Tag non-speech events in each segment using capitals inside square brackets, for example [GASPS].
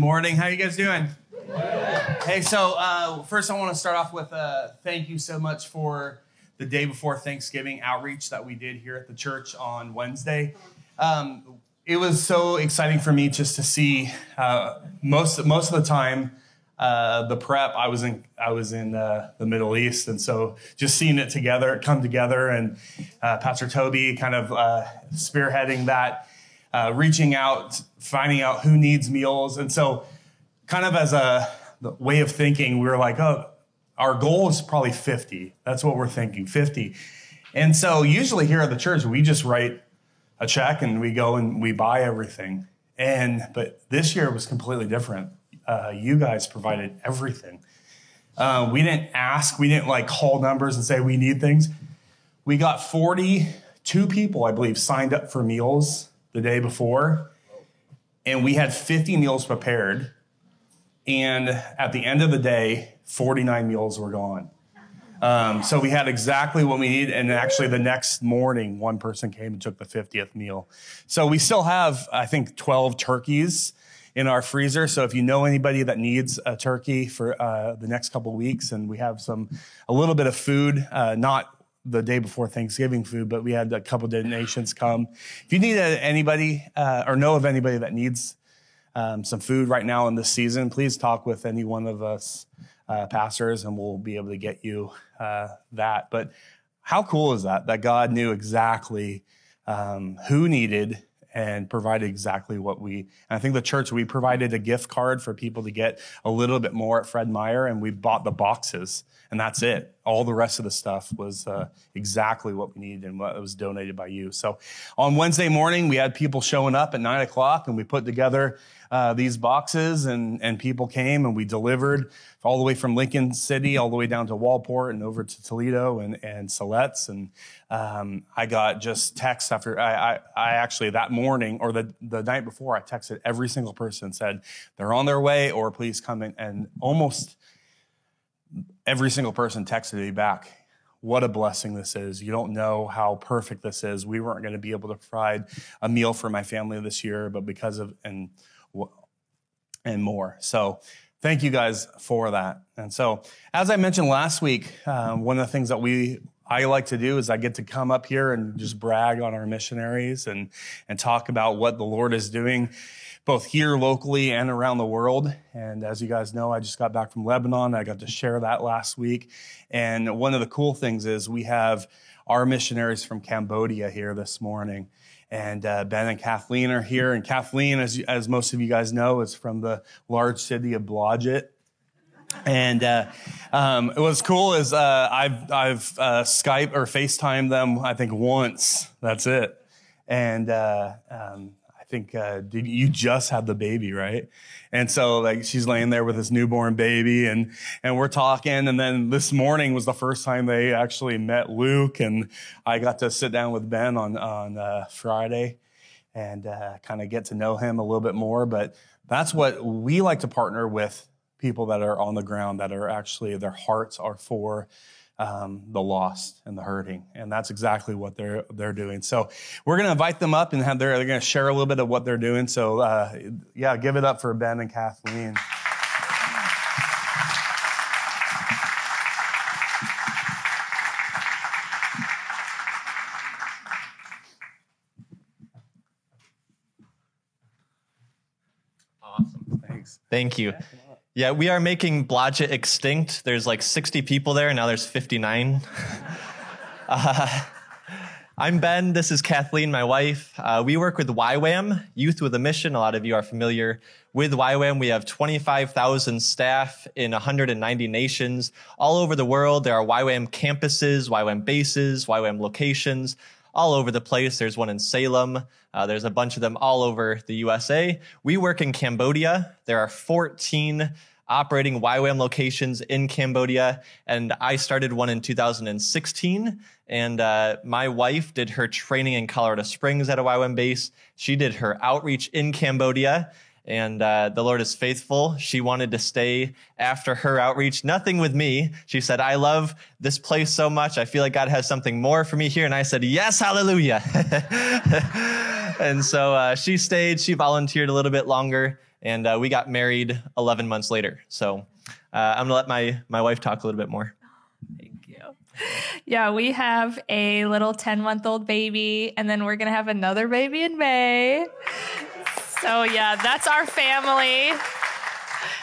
morning. How you guys doing? Hey, so uh, first I want to start off with uh, thank you so much for the day before Thanksgiving outreach that we did here at the church on Wednesday. Um, it was so exciting for me just to see uh, most most of the time uh, the prep. I was in I was in uh, the Middle East, and so just seeing it together, come together, and uh, Pastor Toby kind of uh, spearheading that, uh, reaching out, finding out who needs meals, and so kind of as a way of thinking, we were like, oh, our goal is probably 50. That's what we're thinking, 50. And so usually here at the church, we just write a check and we go and we buy everything. And but this year was completely different. Uh, you guys provided everything. Uh, we didn't ask, we didn't like call numbers and say we need things. We got 42 people, I believe, signed up for meals the day before, and we had 50 meals prepared. And at the end of the day, 49 meals were gone. Um, so we had exactly what we needed. And actually, the next morning, one person came and took the 50th meal. So we still have, I think, 12 turkeys in our freezer. So if you know anybody that needs a turkey for uh, the next couple weeks, and we have some, a little bit of food, uh, not the day before Thanksgiving food, but we had a couple donations come. If you need anybody uh, or know of anybody that needs um, some food right now in this season, please talk with any one of us uh, pastors and we'll be able to get you uh, that. But how cool is that? That God knew exactly um, who needed and provided exactly what we. I think the church we provided a gift card for people to get a little bit more at Fred Meyer, and we bought the boxes, and that's it. All the rest of the stuff was uh, exactly what we needed and what was donated by you. So on Wednesday morning, we had people showing up at nine o'clock, and we put together uh, these boxes, and and people came, and we delivered all the way from Lincoln City all the way down to Waldport and over to Toledo and and Siletz, and um, I got just texts after I, I, I actually that morning or the the night before I texted every single person said they're on their way or please come in, and almost every single person texted me back what a blessing this is. You don't know how perfect this is. We weren't going to be able to provide a meal for my family this year, but because of and and more. So thank you guys for that. And so, as I mentioned last week, uh, one of the things that we I like to do is I get to come up here and just brag on our missionaries and and talk about what the Lord is doing both here locally and around the world. And as you guys know, I just got back from Lebanon. I got to share that last week. And one of the cool things is we have our missionaries from Cambodia here this morning. And uh, Ben and Kathleen are here. And Kathleen, as, as most of you guys know, is from the large city of Blodgett. And uh, um, what's cool is uh, I've, I've uh, Skype or FaceTime them, I think, once. That's it. And uh, um, think uh, you just had the baby, right? And so like she's laying there with this newborn baby and, and we're talking. And then this morning was the first time they actually met Luke. And I got to sit down with Ben on, on uh, Friday and uh, kind of get to know him a little bit more. But that's what we like to partner with people that are on the ground that are actually their hearts are for um, the lost and the hurting, and that's exactly what they're they're doing. So we're going to invite them up and have their, they're going to share a little bit of what they're doing. So uh, yeah, give it up for Ben and Kathleen. Awesome. Thanks. Thank you. Yeah, we are making Blodgett extinct. There's like 60 people there, now there's 59. [LAUGHS] uh, I'm Ben. This is Kathleen, my wife. Uh, we work with YWAM, Youth with a Mission. A lot of you are familiar with YWAM. We have 25,000 staff in 190 nations all over the world. There are YWAM campuses, YWAM bases, YWAM locations all over the place. There's one in Salem. Uh, there's a bunch of them all over the USA. We work in Cambodia. There are 14 operating YWAM locations in Cambodia, and I started one in 2016. And uh, my wife did her training in Colorado Springs at a YWAM base. She did her outreach in Cambodia and uh, the Lord is faithful. She wanted to stay after her outreach. Nothing with me. She said, I love this place so much. I feel like God has something more for me here. And I said, Yes, hallelujah. [LAUGHS] and so uh, she stayed. She volunteered a little bit longer. and uh, we got married 11 months later. So uh, I'm gonna let my my wife talk a little bit more. Thank you. Yeah, we have a little 10 month old baby, and then we're gonna have another baby in May. So yeah, that's our family.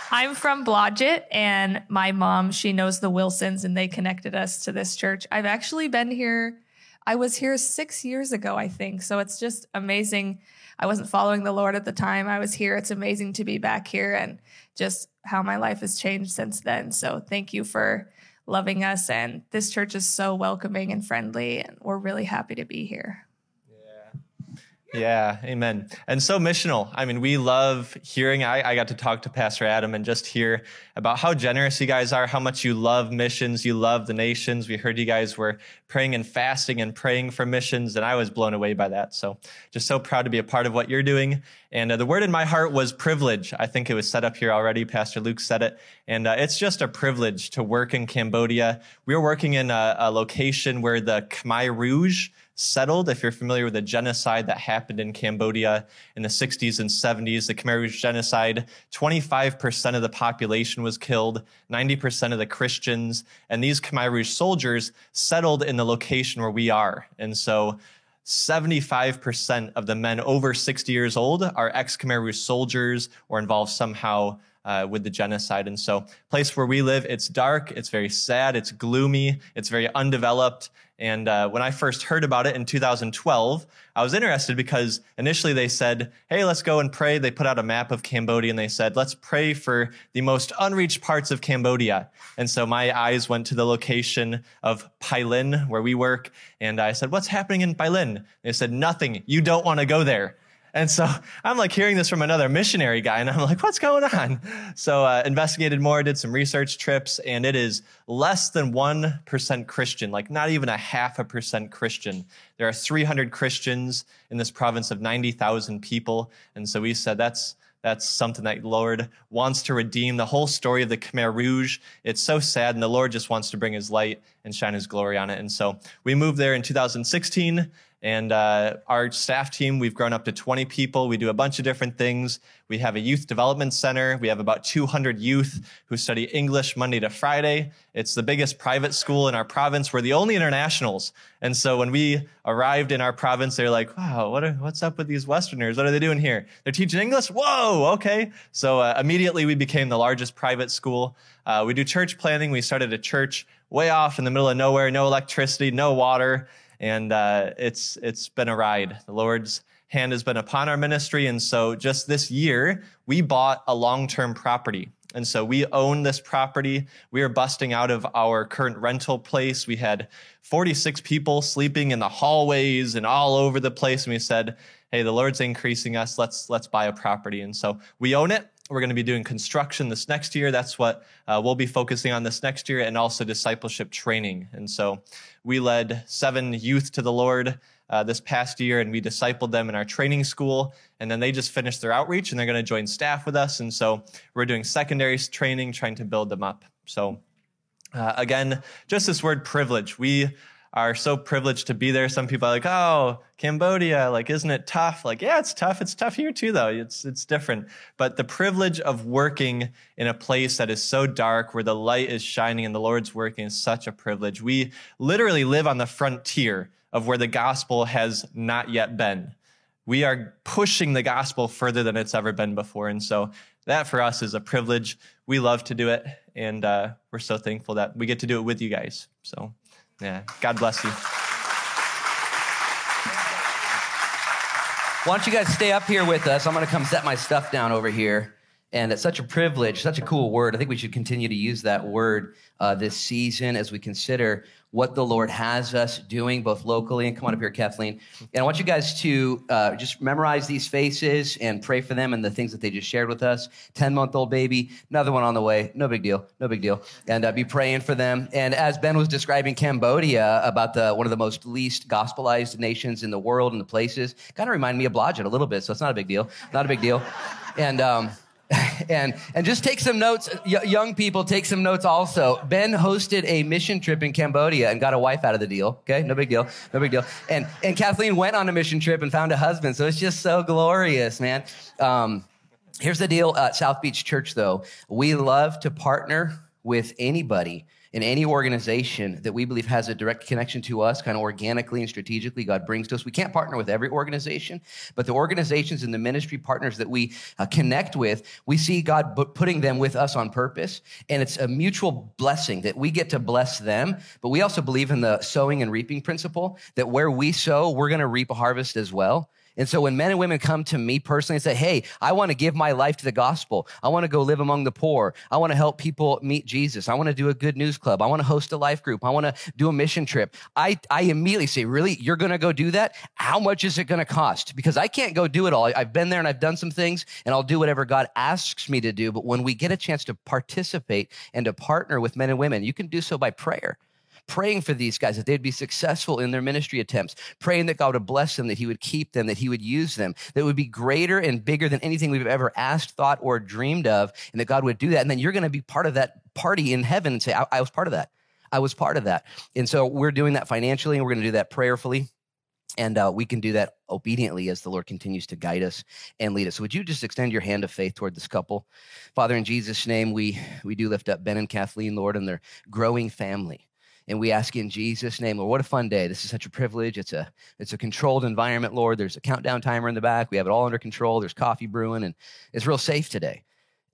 I'm from Blodgett, and my mom, she knows the Wilsons, and they connected us to this church. I've actually been here, I was here six years ago, I think. So it's just amazing. I wasn't following the Lord at the time I was here. It's amazing to be back here and just how my life has changed since then. So thank you for loving us. And this church is so welcoming and friendly, and we're really happy to be here. Yeah, amen. And so missional. I mean, we love hearing. I, I, got to talk to Pastor Adam and just hear about how generous you guys are, how much you love missions, you love the nations. We heard you guys were praying and fasting and praying for missions, and I was blown away by that. So just so proud to be a part of what you're doing. And uh, the word in my heart was privilege. I think it was set up here already. Pastor Luke said it. And uh, it's just a privilege to work in Cambodia. We are working in a, a location where the Khmer Rouge, settled. If you're familiar with the genocide that happened in Cambodia in the 60s and 70s, the Khmer Rouge genocide, 25% of the population was killed, 90% of the Christians, and these Khmer Rouge soldiers settled in the location where we are. And so 75% of the men over 60 years old are ex Khmer Rouge soldiers or involved somehow uh, with the genocide. And so, place where we live, it's dark, it's very sad, it's gloomy, it's very undeveloped. And uh, when I first heard about it in 2012, I was interested because initially they said, hey, let's go and pray. They put out a map of Cambodia and they said, let's pray for the most unreached parts of Cambodia. And so my eyes went to the location of Pailin, where we work. And I said, what's happening in Pailin? They said, nothing. You don't want to go there. And so I'm like hearing this from another missionary guy, and I'm like, what's going on? So uh, investigated more, did some research trips, and it is less than 1% Christian, like not even a half a percent Christian. There are 300 Christians in this province of 90,000 people. And so we said that's that's something that Lord wants to redeem the whole story of the Khmer Rouge. It's so sad, and the Lord just wants to bring His light and shine His glory on it. And so we moved there in 2016. And uh, our staff team, we've grown up to 20 people. We do a bunch of different things. We have a youth development center. We have about 200 youth who study English Monday to Friday. It's the biggest private school in our province. We're the only internationals. And so when we arrived in our province, they're like, wow, what are, what's up with these Westerners? What are they doing here? They're teaching English? Whoa, okay. So uh, immediately we became the largest private school. Uh, we do church planning. We started a church way off in the middle of nowhere, no electricity, no water and uh, it's it's been a ride. The Lord's hand has been upon our ministry, and so just this year we bought a long-term property. And so we own this property. We are busting out of our current rental place. We had 46 people sleeping in the hallways and all over the place. And we said, hey, the Lord's increasing us. Let's let's buy a property. And so we own it. We're going to be doing construction this next year. That's what uh, we'll be focusing on this next year, and also discipleship training. And so we led seven youth to the Lord uh, this past year, and we discipled them in our training school. And then they just finished their outreach, and they're going to join staff with us. And so we're doing secondary training, trying to build them up. So uh, again, just this word privilege. We are so privileged to be there. Some people are like, oh, Cambodia, like, isn't it tough? Like, yeah, it's tough. It's tough here too, though. It's, it's different. But the privilege of working in a place that is so dark where the light is shining and the Lord's working is such a privilege. We literally live on the frontier of where the gospel has not yet been. We are pushing the gospel further than it's ever been before. And so that for us is a privilege. We love to do it. And uh, we're so thankful that we get to do it with you guys. So yeah. God bless you. Why don't you guys stay up here with us? I'm going to come set my stuff down over here. And it's such a privilege, such a cool word. I think we should continue to use that word uh, this season as we consider what the Lord has us doing, both locally and come on up here, Kathleen. And I want you guys to uh, just memorize these faces and pray for them and the things that they just shared with us. 10 month old baby, another one on the way. No big deal. No big deal. And uh, be praying for them. And as Ben was describing Cambodia about the one of the most least gospelized nations in the world and the places, kind of remind me of Blodgett a little bit. So it's not a big deal. Not a big deal. And, um, [LAUGHS] and and just take some notes y- young people take some notes also. Ben hosted a mission trip in cambodia and got a wife out of the deal okay? No big deal no big deal. And and kathleen went on a mission trip and found a husband so it's just so glorious man. Um, Here's the deal at South Beach Church, though. We love to partner with anybody in any organization that we believe has a direct connection to us, kind of organically and strategically, God brings to us. We can't partner with every organization, but the organizations and the ministry partners that we uh, connect with, we see God putting them with us on purpose. And it's a mutual blessing that we get to bless them. But we also believe in the sowing and reaping principle that where we sow, we're going to reap a harvest as well. And so when men and women come to me personally and say, Hey, I want to give my life to the gospel. I want to go live among the poor. I want to help people meet Jesus. I want to do a good news club. I want to host a life group. I want to do a mission trip. I, I immediately say, Really? You're going to go do that? How much is it going to cost? Because I can't go do it all. I've been there and I've done some things and I'll do whatever God asks me to do. But when we get a chance to participate and to partner with men and women, you can do so by prayer praying for these guys that they'd be successful in their ministry attempts, praying that God would bless them, that He would keep them, that He would use them, that would be greater and bigger than anything we've ever asked, thought, or dreamed of, and that God would do that. And then you're going to be part of that party in heaven and say, I, I was part of that. I was part of that. And so we're doing that financially, and we're going to do that prayerfully. And uh, we can do that obediently as the Lord continues to guide us and lead us. So would you just extend your hand of faith toward this couple? Father, in Jesus' name, we, we do lift up Ben and Kathleen, Lord, and their growing family. And we ask in Jesus' name, Lord, what a fun day. This is such a privilege. It's a it's a controlled environment, Lord. There's a countdown timer in the back. We have it all under control. There's coffee brewing, and it's real safe today.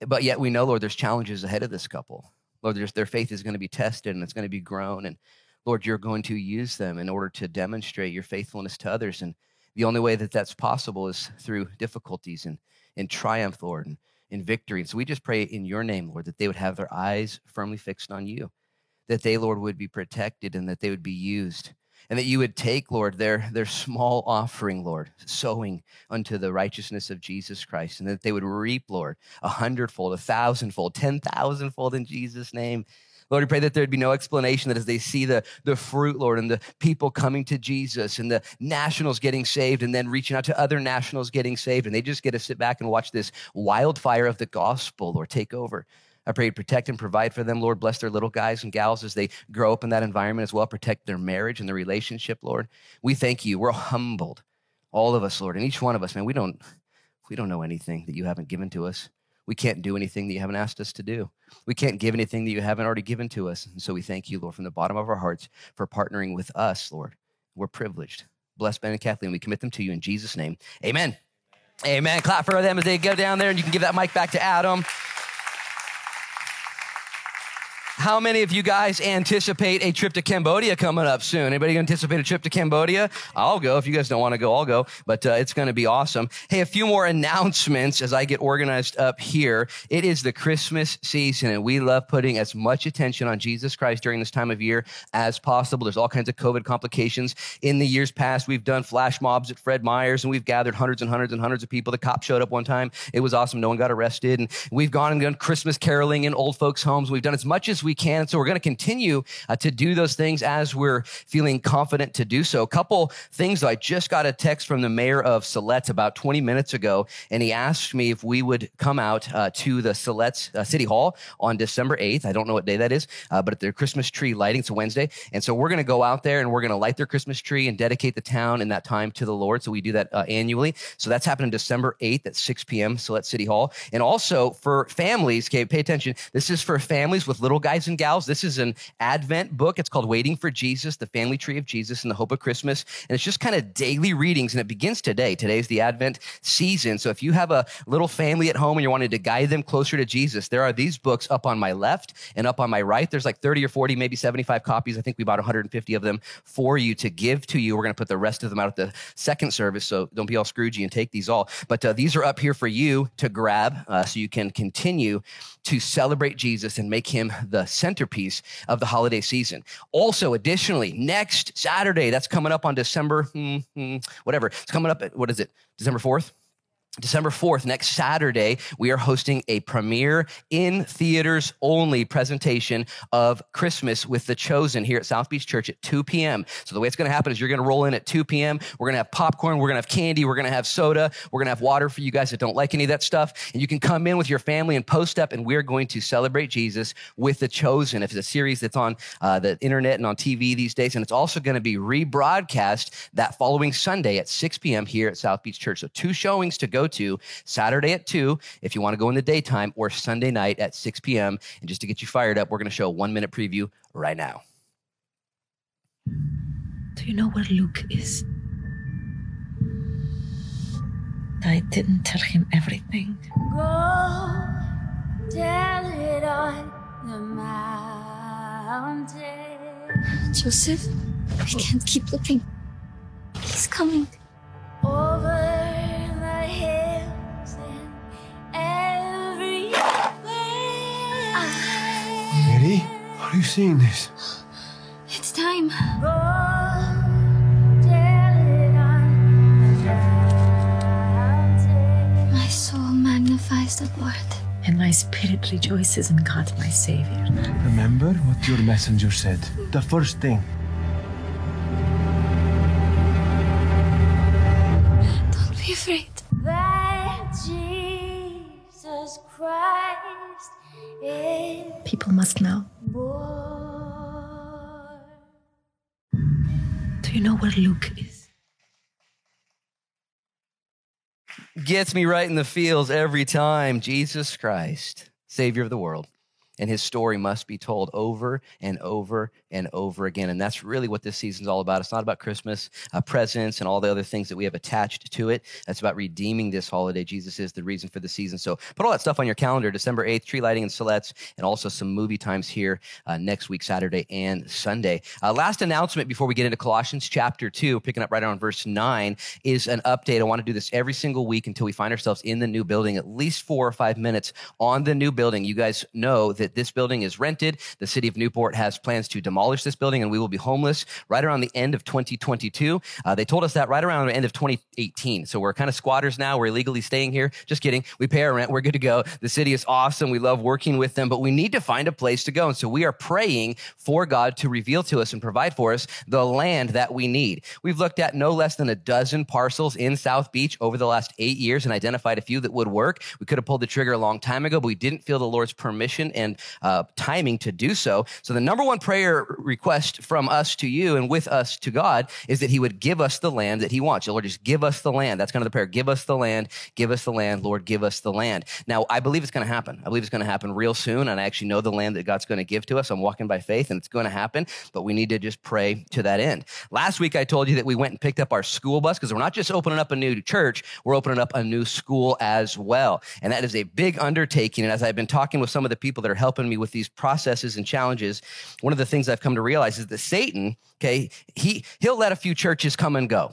But yet we know, Lord, there's challenges ahead of this couple. Lord, their faith is going to be tested and it's going to be grown. And Lord, you're going to use them in order to demonstrate your faithfulness to others. And the only way that that's possible is through difficulties and, and triumph, Lord, and in victory. And so we just pray in your name, Lord, that they would have their eyes firmly fixed on you that they, Lord, would be protected and that they would be used. And that you would take, Lord, their, their small offering, Lord, sowing unto the righteousness of Jesus Christ, and that they would reap, Lord, a hundredfold, a thousandfold, ten thousandfold in Jesus' name. Lord, we pray that there'd be no explanation that as they see the, the fruit, Lord, and the people coming to Jesus and the nationals getting saved and then reaching out to other nationals getting saved, and they just get to sit back and watch this wildfire of the gospel, Lord, take over. I pray you protect and provide for them, Lord. Bless their little guys and gals as they grow up in that environment as well. Protect their marriage and their relationship, Lord. We thank you. We're humbled, all of us, Lord, and each one of us, man. We don't, we don't know anything that you haven't given to us. We can't do anything that you haven't asked us to do. We can't give anything that you haven't already given to us. And so we thank you, Lord, from the bottom of our hearts for partnering with us, Lord. We're privileged. Bless Ben and Kathleen. We commit them to you in Jesus' name. Amen. Amen. Clap for them as they go down there, and you can give that mic back to Adam. How many of you guys anticipate a trip to Cambodia coming up soon? Anybody anticipate a trip to Cambodia? I'll go. If you guys don't want to go, I'll go. But uh, it's going to be awesome. Hey, a few more announcements as I get organized up here. It is the Christmas season, and we love putting as much attention on Jesus Christ during this time of year as possible. There's all kinds of COVID complications. In the years past, we've done flash mobs at Fred Meyer's, and we've gathered hundreds and hundreds and hundreds of people. The cop showed up one time. It was awesome. No one got arrested. And we've gone and done Christmas caroling in old folks' homes. We've done as much as we can. So we're going to continue uh, to do those things as we're feeling confident to do so. A couple things though. I just got a text from the mayor of Siletz about 20 minutes ago, and he asked me if we would come out uh, to the Siletz uh, City Hall on December 8th. I don't know what day that is, uh, but at their Christmas tree lighting. It's a Wednesday. And so we're going to go out there and we're going to light their Christmas tree and dedicate the town in that time to the Lord. So we do that uh, annually. So that's happening December 8th at 6 p.m. Siletz City Hall. And also for families, okay, pay attention. This is for families with little guys and gals this is an Advent book. It's called Waiting for Jesus, the Family Tree of Jesus and the Hope of Christmas. And it's just kind of daily readings, and it begins today. Today's the Advent season. So if you have a little family at home and you're wanting to guide them closer to Jesus, there are these books up on my left and up on my right. There's like 30 or 40, maybe 75 copies. I think we bought 150 of them for you to give to you. We're going to put the rest of them out at the second service, so don't be all Scroogey and take these all. But uh, these are up here for you to grab uh, so you can continue to celebrate Jesus and make him the centerpiece of the holiday season. Also, additionally, next Saturday, that's coming up on December, hmm, hmm, whatever, it's coming up at, what is it, December 4th? December 4th, next Saturday, we are hosting a premiere in theaters only presentation of Christmas with the Chosen here at South Beach Church at 2 p.m. So, the way it's going to happen is you're going to roll in at 2 p.m. We're going to have popcorn, we're going to have candy, we're going to have soda, we're going to have water for you guys that don't like any of that stuff. And you can come in with your family and post up, and we're going to celebrate Jesus with the Chosen. It's a series that's on uh, the internet and on TV these days. And it's also going to be rebroadcast that following Sunday at 6 p.m. here at South Beach Church. So, two showings to go go to Saturday at 2 if you want to go in the daytime, or Sunday night at 6 p.m. And just to get you fired up, we're going to show a one minute preview right now. Do you know where Luke is? I didn't tell him everything. Go tell it on the mountain. Joseph, I can't keep looking. He's coming. Over are you seeing this? It's time. Go tell it on the mountain. My soul magnifies the Lord. And my spirit rejoices in God, my Savior. Remember what your messenger said. The first thing. Don't be afraid. That Jesus Christ is People must know. Do you know where Luke is? Gets me right in the feels every time. Jesus Christ, Savior of the world. And his story must be told over and over and over again. And that's really what this season's all about. It's not about Christmas uh, presents and all the other things that we have attached to it. It's about redeeming this holiday. Jesus is the reason for the season. So put all that stuff on your calendar December 8th, tree lighting and Siletz, and also some movie times here uh, next week, Saturday and Sunday. Uh, last announcement before we get into Colossians chapter 2, picking up right on verse 9, is an update. I want to do this every single week until we find ourselves in the new building, at least four or five minutes on the new building. You guys know that this building is rented. The city of Newport has plans to demolish this building, and we will be homeless right around the end of 2022. Uh, they told us that right around the end of 2018. So we're kind of squatters now. We're illegally staying here. Just kidding. We pay our rent. We're good to go. The city is awesome. We love working with them, but we need to find a place to go. And so we are praying for God to reveal to us and provide for us the land that we need. We've looked at no less than a dozen parcels in South Beach over the last eight years and identified a few that would work. We could have pulled the trigger a long time ago, but we didn't feel the Lord's permission and uh, timing to do so. So the number one prayer request from us to you and with us to God is that He would give us the land that He wants. Lord, just give us the land. That's kind of the prayer. Give us the land. Give us the land. Lord, give us the land. Now, I believe it's going to happen. I believe it's going to happen real soon. And I actually know the land that God's going to give to us. I'm walking by faith and it's going to happen, but we need to just pray to that end. Last week, I told you that we went and picked up our school bus because we're not just opening up a new church, we're opening up a new school as well. And that is a big undertaking. And as I've been talking with some of the people that are helping me with these processes and challenges, one of the things I've come to realize is that Satan, okay, he, he'll let a few churches come and go.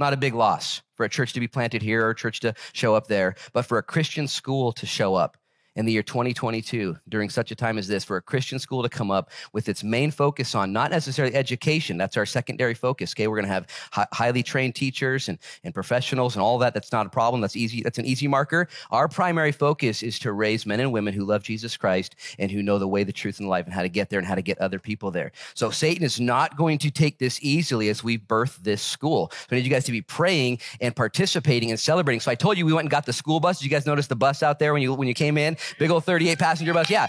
Not a big loss for a church to be planted here or a church to show up there, but for a Christian school to show up in the year 2022 during such a time as this for a Christian school to come up with its main focus on not necessarily education. That's our secondary focus. Okay. We're going to have hi- highly trained teachers and, and professionals and all that. That's not a problem. That's easy. That's an easy marker. Our primary focus is to raise men and women who love Jesus Christ and who know the way, the truth, and the life and how to get there and how to get other people there. So Satan is not going to take this easily as we birth this school. So I need you guys to be praying and participating and celebrating. So I told you we went and got the school bus. Did you guys notice the bus out there when you when you came in? Big old 38 passenger bus. Yeah.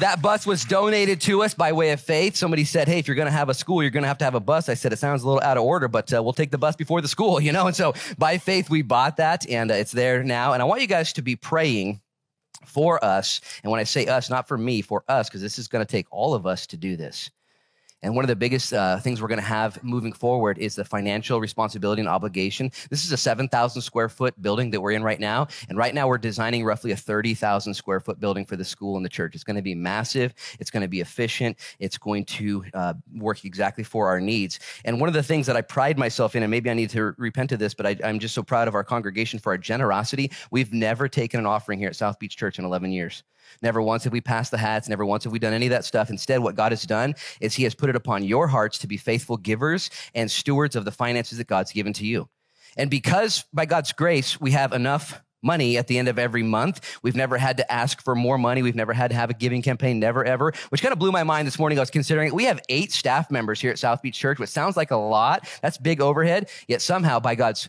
That bus was donated to us by way of faith. Somebody said, Hey, if you're going to have a school, you're going to have to have a bus. I said, It sounds a little out of order, but uh, we'll take the bus before the school, [LAUGHS] you know? And so by faith, we bought that and uh, it's there now. And I want you guys to be praying for us. And when I say us, not for me, for us, because this is going to take all of us to do this. And one of the biggest uh, things we're going to have moving forward is the financial responsibility and obligation. This is a 7,000 square foot building that we're in right now. And right now we're designing roughly a 30,000 square foot building for the school and the church. It's going to be massive. It's going to be efficient. It's going to uh, work exactly for our needs. And one of the things that I pride myself in, and maybe I need to repent of this, but I, I'm just so proud of our congregation for our generosity. We've never taken an offering here at South Beach Church in 11 years. Never once have we passed the hats. Never once have we done any of that stuff. Instead, what God has done is He has put it upon your hearts to be faithful givers and stewards of the finances that God's given to you. And because by God's grace, we have enough money at the end of every month. We've never had to ask for more money. We've never had to have a giving campaign, never ever, which kind of blew my mind this morning. I was considering. We have eight staff members here at South Beach Church, which sounds like a lot. That's big overhead. Yet somehow, by God's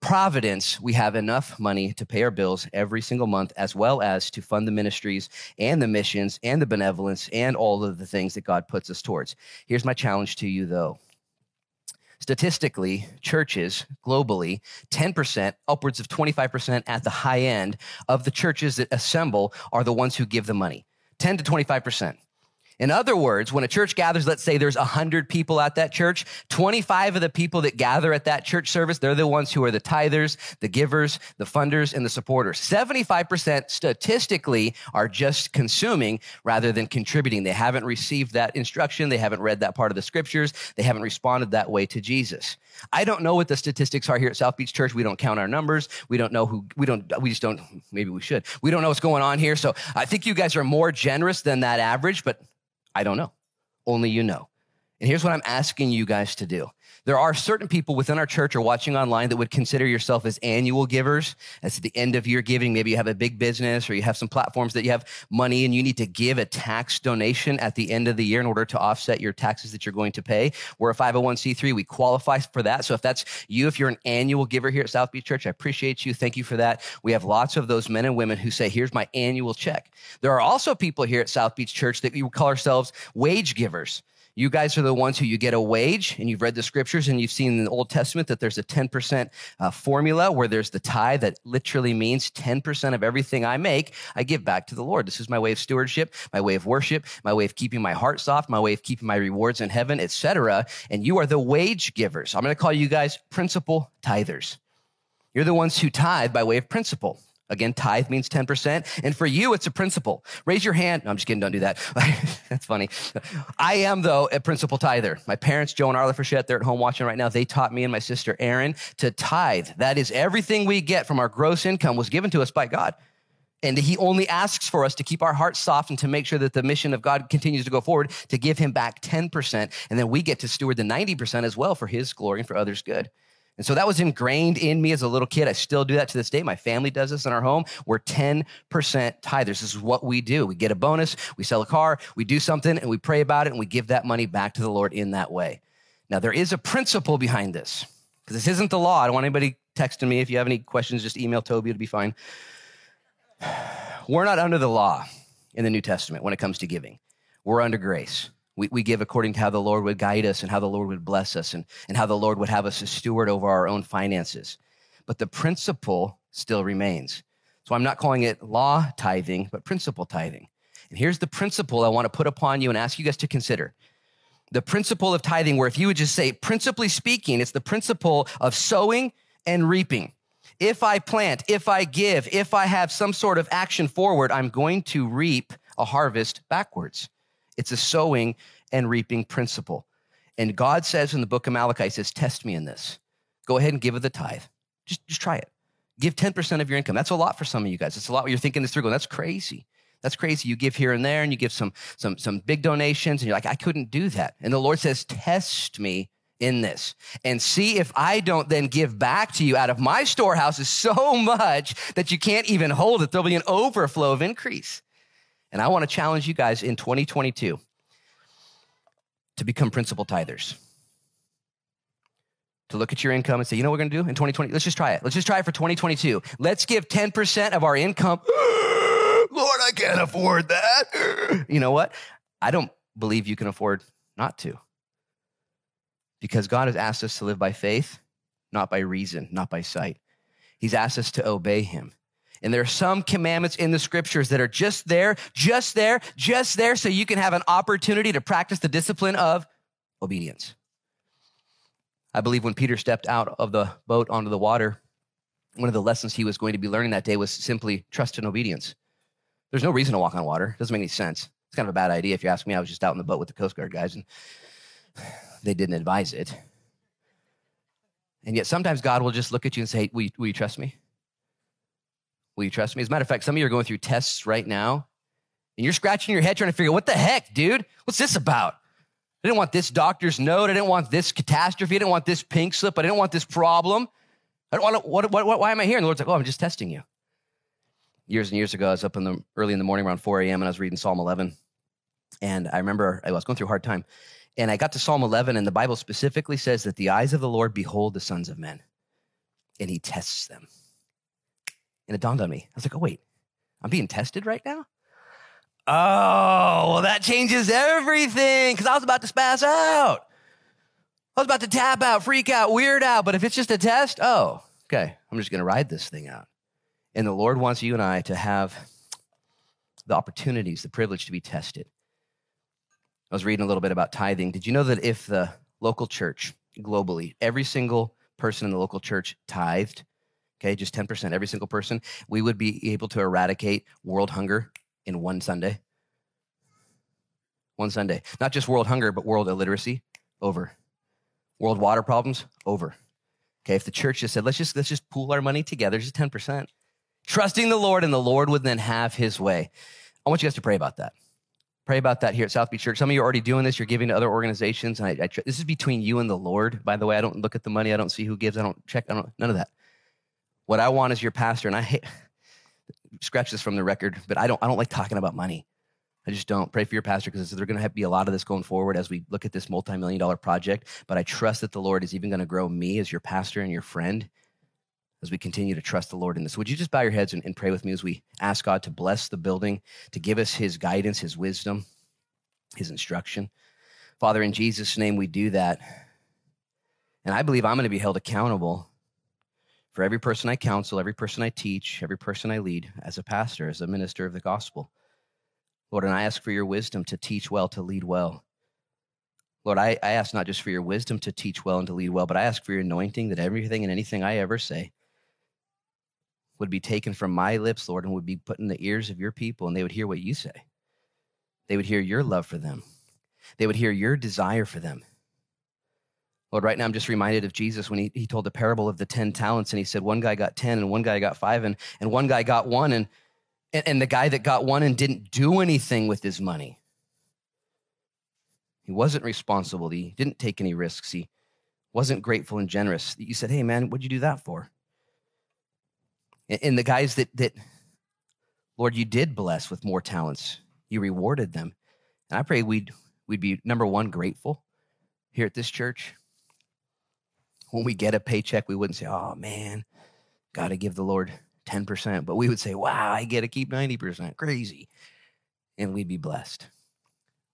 providence, we have enough money to pay our bills every single month, as well as to fund the ministries and the missions and the benevolence and all of the things that God puts us towards. Here's my challenge to you, though statistically, churches globally, 10%, upwards of 25% at the high end of the churches that assemble are the ones who give the money. 10 to 25%. In other words, when a church gathers, let's say there's 100 people at that church, 25 of the people that gather at that church service, they're the ones who are the tithers, the givers, the funders, and the supporters. 75% statistically are just consuming rather than contributing. They haven't received that instruction. They haven't read that part of the scriptures. They haven't responded that way to Jesus. I don't know what the statistics are here at South Beach Church. We don't count our numbers. We don't know who, we don't, we just don't, maybe we should. We don't know what's going on here. So I think you guys are more generous than that average, but I don't know. Only you know. And here's what I'm asking you guys to do. There are certain people within our church or watching online that would consider yourself as annual givers. That's at the end of your giving. Maybe you have a big business or you have some platforms that you have money and you need to give a tax donation at the end of the year in order to offset your taxes that you're going to pay. We're a 501c3. We qualify for that. So if that's you, if you're an annual giver here at South Beach Church, I appreciate you. Thank you for that. We have lots of those men and women who say, here's my annual check. There are also people here at South Beach Church that we call ourselves wage givers. You guys are the ones who you get a wage, and you've read the scriptures and you've seen in the Old Testament that there's a 10% uh, formula where there's the tithe that literally means 10% of everything I make, I give back to the Lord. This is my way of stewardship, my way of worship, my way of keeping my heart soft, my way of keeping my rewards in heaven, etc. And you are the wage givers. I'm going to call you guys principal tithers. You're the ones who tithe by way of principle. Again, tithe means 10%. And for you, it's a principle. Raise your hand. No, I'm just kidding. Don't do that. [LAUGHS] That's funny. I am, though, a principal tither. My parents, Joe and Arla Frechette, they're at home watching right now. They taught me and my sister, Erin, to tithe. That is everything we get from our gross income was given to us by God. And he only asks for us to keep our hearts soft and to make sure that the mission of God continues to go forward, to give him back 10%. And then we get to steward the 90% as well for his glory and for others' good. And so that was ingrained in me as a little kid. I still do that to this day. My family does this in our home. We're 10% tithers. This is what we do. We get a bonus, we sell a car, we do something, and we pray about it, and we give that money back to the Lord in that way. Now, there is a principle behind this, because this isn't the law. I don't want anybody texting me. If you have any questions, just email Toby, it'll be fine. [SIGHS] We're not under the law in the New Testament when it comes to giving, we're under grace. We, we give according to how the Lord would guide us and how the Lord would bless us and, and how the Lord would have us to steward over our own finances. But the principle still remains. So I'm not calling it law tithing, but principle tithing. And here's the principle I want to put upon you and ask you guys to consider. The principle of tithing, where if you would just say, principally speaking, it's the principle of sowing and reaping. If I plant, if I give, if I have some sort of action forward, I'm going to reap a harvest backwards. It's a sowing and reaping principle. And God says in the book of Malachi, He says, Test me in this. Go ahead and give it the tithe. Just, just try it. Give 10% of your income. That's a lot for some of you guys. It's a lot when you're thinking this through, going, that's crazy. That's crazy. You give here and there and you give some, some, some big donations, and you're like, I couldn't do that. And the Lord says, Test me in this and see if I don't then give back to you out of my storehouses so [LAUGHS] much that you can't even hold it. There'll be an overflow of increase. And I want to challenge you guys in 2022 to become principal tithers. To look at your income and say, you know what we're going to do in 2020? Let's just try it. Let's just try it for 2022. Let's give 10% of our income. [GASPS] Lord, I can't afford that. [GASPS] You know what? I don't believe you can afford not to. Because God has asked us to live by faith, not by reason, not by sight. He's asked us to obey him. And there are some commandments in the scriptures that are just there, just there, just there, so you can have an opportunity to practice the discipline of obedience. I believe when Peter stepped out of the boat onto the water, one of the lessons he was going to be learning that day was simply trust and obedience. There's no reason to walk on water. It doesn't make any sense. It's kind of a bad idea if you ask me. I was just out in the boat with the Coast Guard guys and they didn't advise it. And yet sometimes God will just look at you and say, Will you, will you trust me? Will you trust me? As a matter of fact, some of you are going through tests right now, and you're scratching your head trying to figure out what the heck, dude? What's this about? I didn't want this doctor's note. I didn't want this catastrophe. I didn't want this pink slip. I didn't want this problem. I don't want to, what, what, what, why am I here? And the Lord's like, oh, I'm just testing you. Years and years ago, I was up in the early in the morning around 4 a.m. and I was reading Psalm 11. And I remember I was going through a hard time. And I got to Psalm 11, and the Bible specifically says that the eyes of the Lord behold the sons of men, and he tests them. And it dawned on me. I was like, oh, wait, I'm being tested right now? Oh, well, that changes everything because I was about to spaz out. I was about to tap out, freak out, weird out. But if it's just a test, oh, okay, I'm just going to ride this thing out. And the Lord wants you and I to have the opportunities, the privilege to be tested. I was reading a little bit about tithing. Did you know that if the local church globally, every single person in the local church tithed, okay, just 10%, every single person, we would be able to eradicate world hunger in one Sunday? One Sunday. Not just world hunger, but world illiteracy, over. World water problems, over. Okay, if the church just said, let's just let's just pool our money together, just 10%. Trusting the Lord, and the Lord would then have his way. I want you guys to pray about that. Pray about that here at South Beach Church. Some of you are already doing this. You're giving to other organizations. And I, I, this is between you and the Lord. By the way, I don't look at the money. I don't see who gives. I don't check. I don't, none of that. What I want is your pastor, and I hate, [LAUGHS] scratch this from the record, but I don't, I don't like talking about money. I just don't. Pray for your pastor because there's going to be a lot of this going forward as we look at this multi million dollar project. But I trust that the Lord is even going to grow me as your pastor and your friend as we continue to trust the Lord in this. Would you just bow your heads and, and pray with me as we ask God to bless the building, to give us his guidance, his wisdom, his instruction? Father, in Jesus' name, we do that. And I believe I'm going to be held accountable for every person I counsel, every person I teach, every person I lead as a pastor, as a minister of the gospel. Lord, and I ask for your wisdom to teach well, to lead well. Lord, I, I ask not just for your wisdom to teach well and to lead well, but I ask for your anointing that everything and anything I ever say would be taken from my lips, Lord, and would be put in the ears of your people, and they would hear what you say. They would hear your love for them. They would hear your desire for them. Lord, right now I'm just reminded of Jesus when he, he told the parable of the 10 talents, and he said, one guy got 10, and one guy got five, and, and one guy got one, and, and, and the guy that got one and didn't do anything with his money. He wasn't responsible. He didn't take any risks. He wasn't grateful and generous. You said, hey, man, what'd you do that for? And the guys that, that, Lord, you did bless with more talents, you rewarded them. And I pray we'd, we'd be, number one, grateful here at this church. When we get a paycheck, we wouldn't say, oh, man, got to give the Lord 10%. But we would say, wow, I get to keep 90%. Crazy. And we'd be blessed.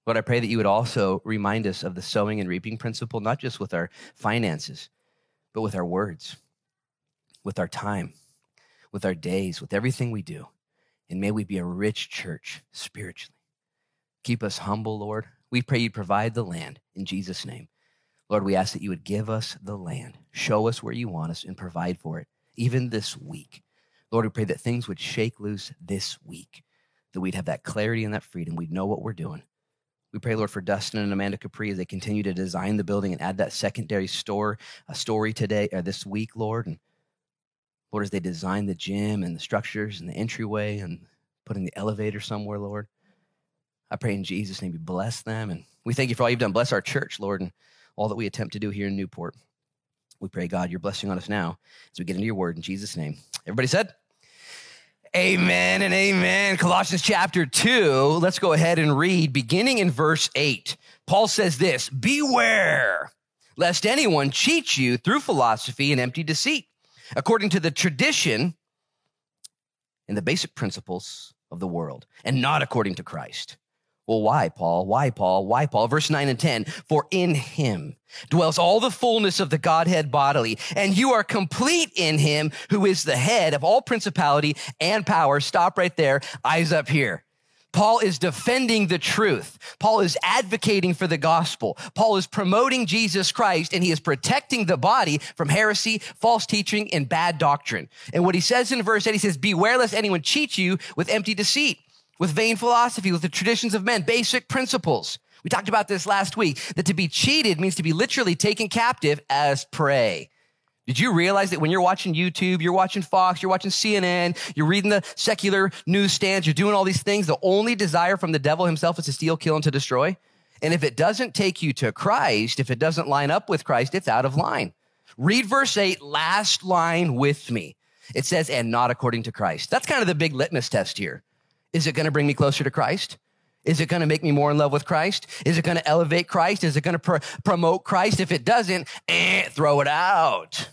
Lord, I pray that you would also remind us of the sowing and reaping principle, not just with our finances, but with our words, with our time with our days, with everything we do. And may we be a rich church spiritually. Keep us humble, Lord. We pray you provide the land in Jesus' name. Lord, we ask that you would give us the land, show us where you want us, and provide for it, even this week. Lord, we pray that things would shake loose this week, that we'd have that clarity and that freedom. We'd know what we're doing. We pray, Lord, for Dustin and Amanda Capri as they continue to design the building and add that secondary store, a story today or this week, Lord. And Lord, as they design the gym and the structures and the entryway and putting the elevator somewhere, Lord, I pray in Jesus' name you bless them. And we thank you for all you've done. Bless our church, Lord, and all that we attempt to do here in Newport. We pray, God, your blessing on us now as we get into your word in Jesus' name. Everybody said, Amen and amen. Colossians chapter 2. Let's go ahead and read beginning in verse 8. Paul says this Beware lest anyone cheat you through philosophy and empty deceit according to the tradition and the basic principles of the world, and not according to Christ. Well, why, Paul? Why, Paul? Why, Paul? Verse 9 and 10 For in him dwells all the fullness of the Godhead bodily, and you are complete in him who is the head of all principality and power. Stop right there. Eyes up here. Paul is defending the truth. Paul is advocating for the gospel. Paul is promoting Jesus Christ and he is protecting the body from heresy, false teaching, and bad doctrine. And what he says in verse 8, he says, Beware lest anyone cheat you with empty deceit, with vain philosophy, with the traditions of men, basic principles. We talked about this last week that to be cheated means to be literally taken captive as prey. Did you realize that when you're watching YouTube, you're watching Fox, you're watching CNN, you're reading the secular newsstands, you're doing all these things, the only desire from the devil himself is to steal, kill, and to destroy? And if it doesn't take you to Christ, if it doesn't line up with Christ, it's out of line. Read verse 8, last line with me. It says, and not according to Christ. That's kind of the big litmus test here. Is it going to bring me closer to Christ? Is it going to make me more in love with Christ? Is it going to elevate Christ? Is it going to pr- promote Christ? If it doesn't, eh, throw it out.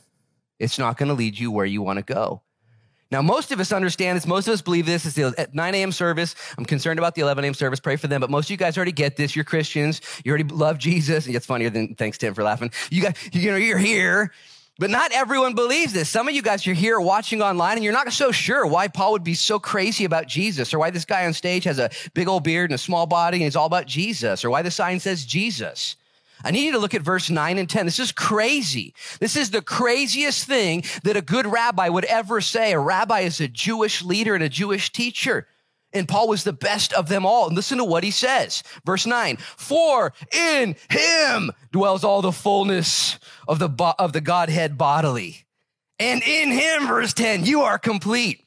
It's not going to lead you where you want to go. Now, most of us understand this. Most of us believe this. It's the at 9 a.m. service. I'm concerned about the 11 a.m. service. Pray for them. But most of you guys already get this. You're Christians. You already love Jesus. And It's funnier than thanks Tim for laughing. You guys, you know, you're here. But not everyone believes this. Some of you guys are here watching online and you're not so sure why Paul would be so crazy about Jesus or why this guy on stage has a big old beard and a small body and he's all about Jesus or why the sign says Jesus. I need you to look at verse 9 and 10. This is crazy. This is the craziest thing that a good rabbi would ever say. A rabbi is a Jewish leader and a Jewish teacher. And Paul was the best of them all. And listen to what he says. Verse 9 For in him dwells all the fullness of the, bo- of the Godhead bodily. And in him, verse 10, you are complete.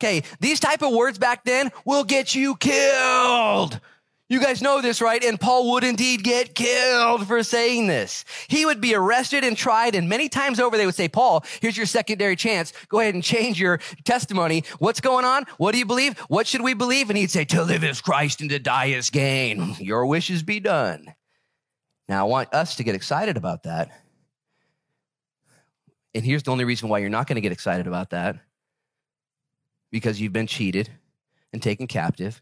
Okay, these type of words back then will get you killed. You guys know this, right? And Paul would indeed get killed for saying this. He would be arrested and tried, and many times over they would say, Paul, here's your secondary chance. Go ahead and change your testimony. What's going on? What do you believe? What should we believe? And he'd say, To live is Christ and to die is gain. Your wishes be done. Now, I want us to get excited about that. And here's the only reason why you're not going to get excited about that because you've been cheated and taken captive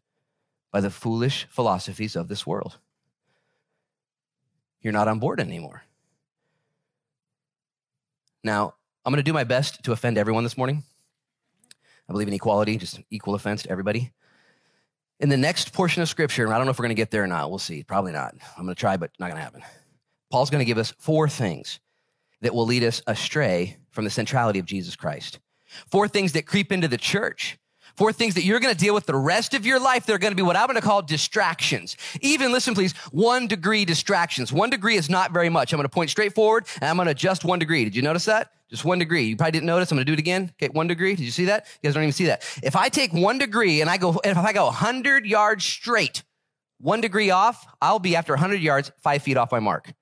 by the foolish philosophies of this world. You're not on board anymore. Now, I'm going to do my best to offend everyone this morning. I believe in equality, just equal offense to everybody. In the next portion of scripture, and I don't know if we're going to get there or not, we'll see. Probably not. I'm going to try, but not going to happen. Paul's going to give us four things that will lead us astray from the centrality of Jesus Christ. Four things that creep into the church Four things that you're going to deal with the rest of your life. They're going to be what I'm going to call distractions. Even, listen, please, one degree distractions. One degree is not very much. I'm going to point straight forward and I'm going to adjust one degree. Did you notice that? Just one degree. You probably didn't notice. I'm going to do it again. Okay, one degree. Did you see that? You guys don't even see that. If I take one degree and I go, if I go 100 yards straight, one degree off, I'll be after 100 yards, five feet off my mark.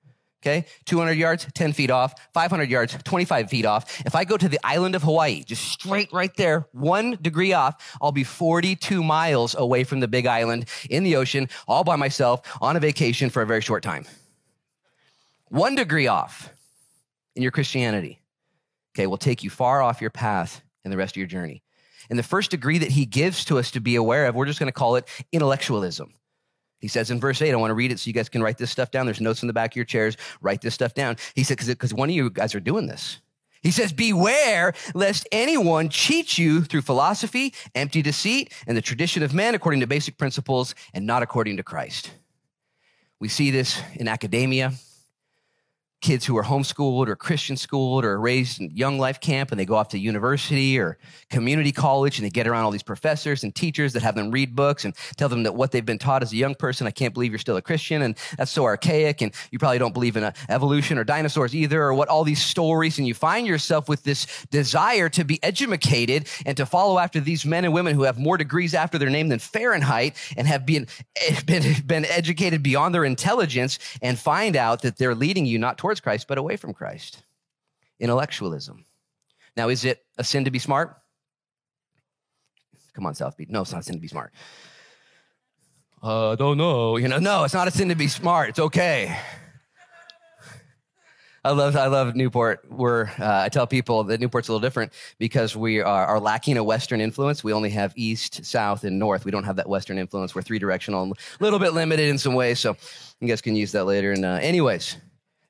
Okay, 200 yards, 10 feet off, 500 yards, 25 feet off. If I go to the island of Hawaii, just straight right there, one degree off, I'll be 42 miles away from the big island in the ocean, all by myself on a vacation for a very short time. One degree off in your Christianity, okay, will take you far off your path in the rest of your journey. And the first degree that he gives to us to be aware of, we're just going to call it intellectualism. He says in verse 8, I want to read it so you guys can write this stuff down. There's notes in the back of your chairs. Write this stuff down. He said, because one of you guys are doing this. He says, Beware lest anyone cheat you through philosophy, empty deceit, and the tradition of men according to basic principles and not according to Christ. We see this in academia kids who are homeschooled or Christian schooled or raised in young life camp and they go off to university or community college and they get around all these professors and teachers that have them read books and tell them that what they've been taught as a young person, I can't believe you're still a Christian and that's so archaic and you probably don't believe in uh, evolution or dinosaurs either or what all these stories and you find yourself with this desire to be educated and to follow after these men and women who have more degrees after their name than Fahrenheit and have been, [LAUGHS] been, been educated beyond their intelligence and find out that they're leading you not towards towards Christ, but away from Christ. Intellectualism. Now, is it a sin to be smart? Come on, South Beach. No, it's not a sin to be smart. I uh, don't know. You know, no, it's not a sin to be smart. It's okay. I love I love Newport. We're uh, I tell people that Newport's a little different because we are, are, lacking a Western influence. We only have East, South, and North. We don't have that Western influence. We're three directional, a little bit limited in some ways. So you guys can use that later. And uh, anyways,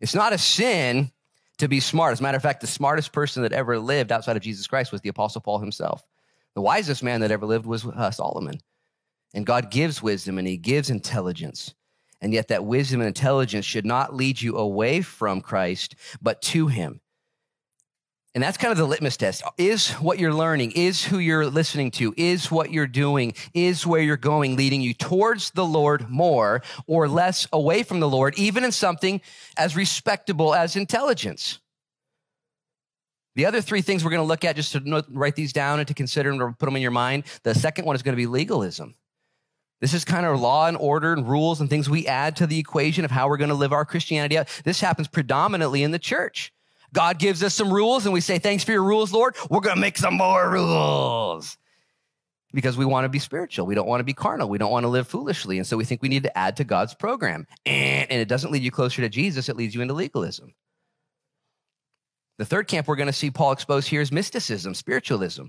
it's not a sin to be smart. As a matter of fact, the smartest person that ever lived outside of Jesus Christ was the Apostle Paul himself. The wisest man that ever lived was uh, Solomon. And God gives wisdom and he gives intelligence. And yet, that wisdom and intelligence should not lead you away from Christ, but to him. And that's kind of the litmus test. Is what you're learning, is who you're listening to, is what you're doing, is where you're going leading you towards the Lord more or less away from the Lord, even in something as respectable as intelligence? The other three things we're going to look at, just to write these down and to consider and to put them in your mind. The second one is going to be legalism. This is kind of law and order and rules and things we add to the equation of how we're going to live our Christianity out. This happens predominantly in the church. God gives us some rules and we say, Thanks for your rules, Lord. We're going to make some more rules because we want to be spiritual. We don't want to be carnal. We don't want to live foolishly. And so we think we need to add to God's program. And, it doesn't lead you closer to Jesus, it leads you into legalism. The third camp we're going to see Paul expose here is mysticism, spiritualism.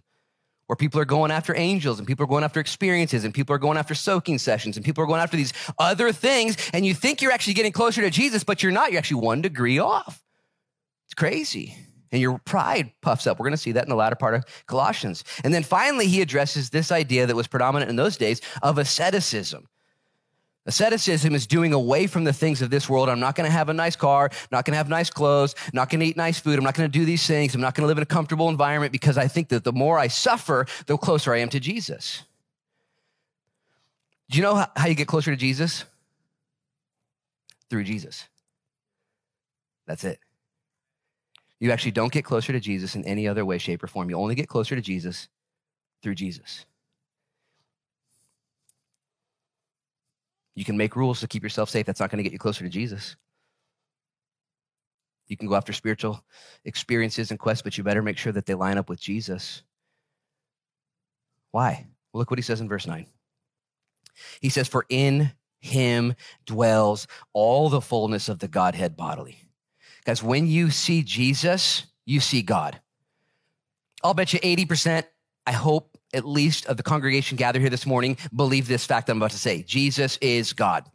where people are going after angels and people are going after experiences and people are going after soaking sessions and people are going after these other things. And you think you're actually getting closer to Jesus, but you're not. You're actually one degree off. It's crazy. And your pride puffs up. We're going to see that in the latter part of Colossians. And then finally, he addresses this idea that was predominant in those days of asceticism. Asceticism is doing away from the things of this world. I'm not going to have a nice car, not going to have nice clothes, not going to eat nice food. I'm not going to do these things. I'm not going to live in a comfortable environment because I think that the more I suffer, the closer I am to Jesus. Do you know how, you get closer to Jesus? Through Jesus. That's it. You actually don't get closer to Jesus in any other way, shape, or form. You only get closer to Jesus through Jesus. You can make rules to keep yourself safe. That's not going to get you closer to Jesus. You can go after spiritual experiences and quests, but you better make sure that they line up with Jesus. Why? Well, look what he says in verse 9. He says, For in him dwells all the fullness of the Godhead bodily. Guys, when you see Jesus, you see God. I'll bet you 80%, I hope at least of the congregation gathered here this morning believe this fact I'm about to say. Jesus is God.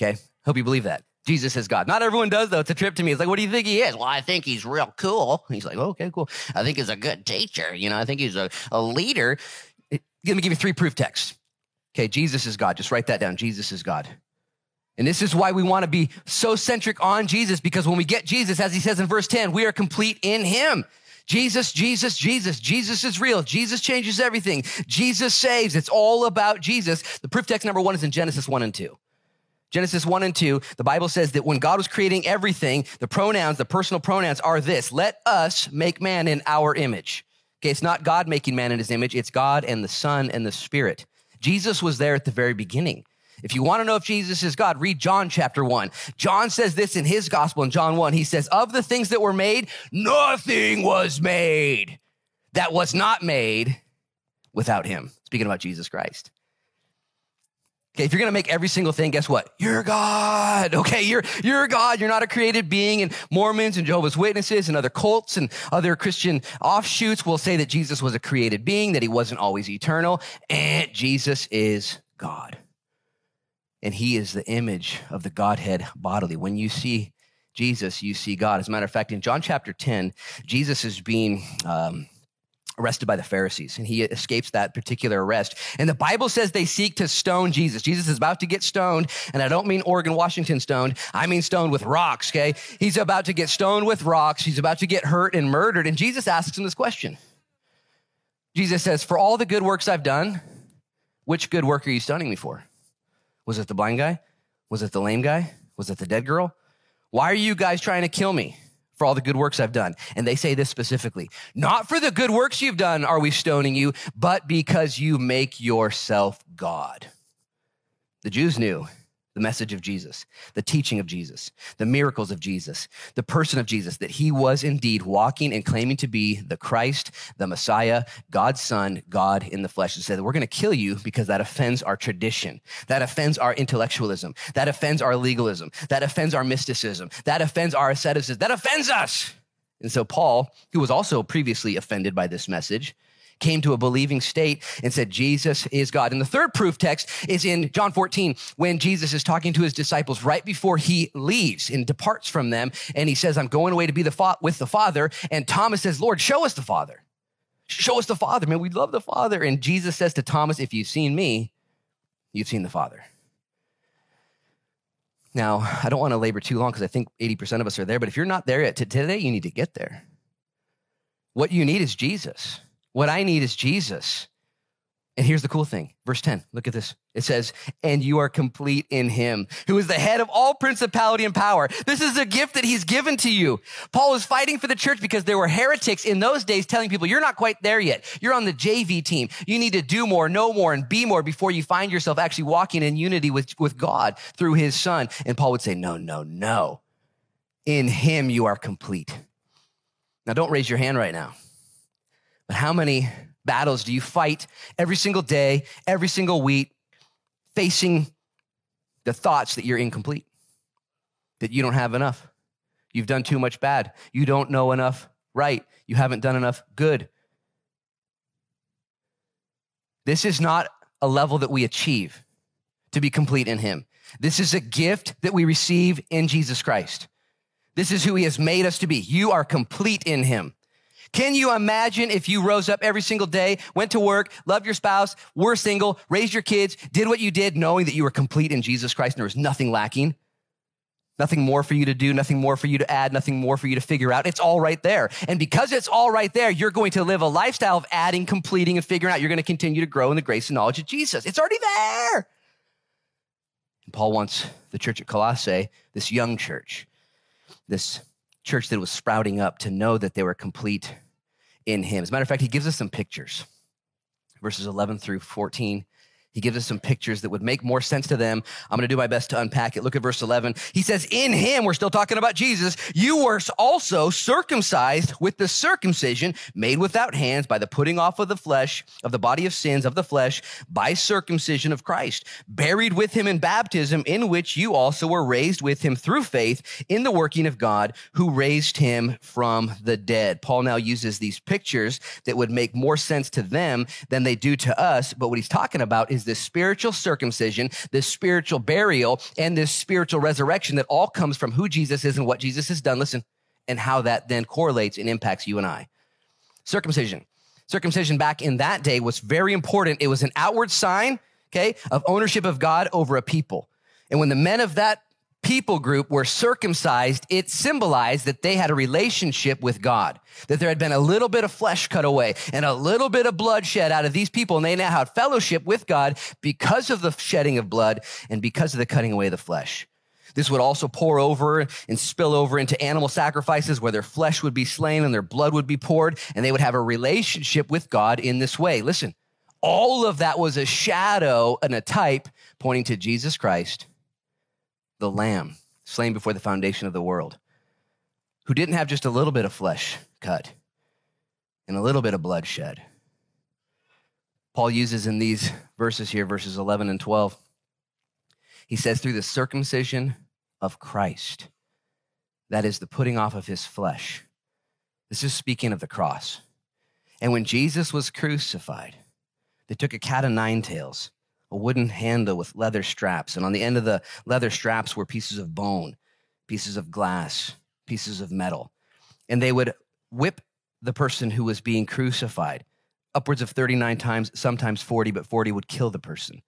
Okay? Hope you believe that. Jesus is God. Not everyone does, though. It's a trip to me. It's like, what do you think he is? Well, I think he's real cool. He's like, oh, okay, cool. I think he's a good teacher. You know, I think he's a, a leader. Let me give you three proof texts. Okay, Jesus is God. Just write that down. Jesus is God. And this is why we want to be so centric on Jesus because when we get Jesus, as he says in verse 10, we are complete in him. Jesus, Jesus, Jesus. Jesus is real. Jesus changes everything. Jesus saves. It's all about Jesus. The proof text number one is in Genesis 1 and 2. Genesis 1 and 2, the Bible says that when God was creating everything, the pronouns, the personal pronouns are this let us make man in our image. Okay, it's not God making man in his image, it's God and the Son and the Spirit. Jesus was there at the very beginning. If you want to know if Jesus is God, read John chapter 1. John says this in his gospel in John 1. He says, Of the things that were made, nothing was made that was not made without him. Speaking about Jesus Christ. Okay, if you're gonna make every single thing, guess what? You're God. Okay, you're you're God. You're not a created being. And Mormons and Jehovah's Witnesses and other cults and other Christian offshoots will say that Jesus was a created being, that he wasn't always eternal, and Jesus is God. And he is the image of the Godhead bodily. When you see Jesus, you see God. As a matter of fact, in John chapter 10, Jesus is being um, arrested by the Pharisees, and he escapes that particular arrest. And the Bible says they seek to stone Jesus. Jesus is about to get stoned, and I don't mean Oregon, Washington stoned. I mean stoned with rocks, okay? He's about to get stoned with rocks. He's about to get hurt and murdered. And Jesus asks him this question. Jesus says, For all the good works I've done, which good work are you stoning me for? Was it the blind guy? Was it the lame guy? Was it the dead girl? Why are you guys trying to kill me? for all the good works I've done. And they say this specifically Not for the good works you've done are we stoning you, but because you make yourself God. The Jews knew the message of Jesus, the teaching of Jesus, the miracles of Jesus, the person of Jesus, that he was indeed walking and claiming to be the Christ, the Messiah, God's Son, God in the flesh, and said we're going to kill you because that offends our tradition, that offends our intellectualism, that offends our legalism, that offends our mysticism, that offends our asceticism, that offends us. And so Paul, who was also previously offended by this message, came to a believing state and said, Jesus is God. And the third proof text is in John 14 when Jesus is talking to his disciples right before he leaves and departs from them. And he says, I'm going away to be the fa- with the Father. And Thomas says, Lord, show us the Father. Show us the Father, man. We love the Father. And Jesus says to Thomas, If you've seen me, you've seen the Father. Now, I don't want to labor too long because I think 80% of us are there, but if you're not there yet, today you need to get there. What you need is Jesus. What I need is Jesus. And here's the cool thing. Verse 10, look at this. It says, and you are complete in him, who is the head of all principality and power. This is a gift that he's given to you. Paul was fighting for the church because there were heretics in those days telling people, you're not quite there yet. You're on the JV team. You need to do more, know more, and be more before you find yourself actually walking in unity with, with God through his son. And Paul would say, no, no, no. In him you are complete. Now don't raise your hand right now. But how many battles do you fight every single day, every single week, facing the thoughts that you're incomplete, that you don't have enough? You've done too much bad. You don't know enough right. You haven't done enough good. This is not a level that we achieve to be complete in Him. This is a gift that we receive in Jesus Christ. This is who He has made us to be. You are complete in Him. Can you imagine if you rose up every single day, went to work, loved your spouse, were single, raised your kids, did what you did, knowing that you were complete in Jesus Christ and there was nothing lacking? Nothing more for you to do, nothing more for you to add, nothing more for you to figure out. It's all right there. And because it's all right there, you're going to live a lifestyle of adding, completing, and figuring out. You're going to continue to grow in the grace and knowledge of Jesus. It's already there. And Paul wants the church at Colossae, this young church, this church that was sprouting up, to know that they were complete in Him. As a matter of fact, he gives us some pictures. Verses 11 through 14. He gives us some pictures that would make more sense to them. I'm going to do my best to unpack it. Look at verse 11. He says, In him, we're still talking about Jesus, you were also circumcised with the circumcision made without hands by the putting off of the flesh, of the body of sins of the flesh, by circumcision of Christ, buried with him in baptism, in which you also were raised with him through faith in the working of God who raised him from the dead. Paul now uses these pictures that would make more sense to them than they do to us. But what he's talking about is this spiritual circumcision, this spiritual burial, and this spiritual resurrection that all comes from who Jesus is and what Jesus has done. Listen, and how that then correlates and impacts you and I. Circumcision. Circumcision back in that day was very important. It was an outward sign, okay, of ownership of God over a people. And when the men of that people group were circumcised, it symbolized that they had a relationship with God, that there had been a little bit of flesh cut away and a little bit of blood shed out of these people, and they now had fellowship with God because of the shedding of blood and because of the cutting away of the flesh. This would also pour over and spill over into animal sacrifices where their flesh would be slain and their blood would be poured, and they would have a relationship with God in this way. Listen, all of that was a shadow and a type pointing to Jesus Christ the Lamb slain before the foundation of the world, who didn't have just a little bit of flesh cut and a little bit of blood shed. Paul uses in these verses here, verses 11 and 12, he says, through the circumcision of Christ, that is the putting off of his flesh. This is speaking of the cross. And when Jesus was crucified, they took a cat of nine tails a wooden handle with leather straps. And on the end of the leather straps were pieces of bone, pieces of glass, pieces of metal. And they would whip the person who was being crucified upwards of 39 times, sometimes 40, but 40 would kill the person.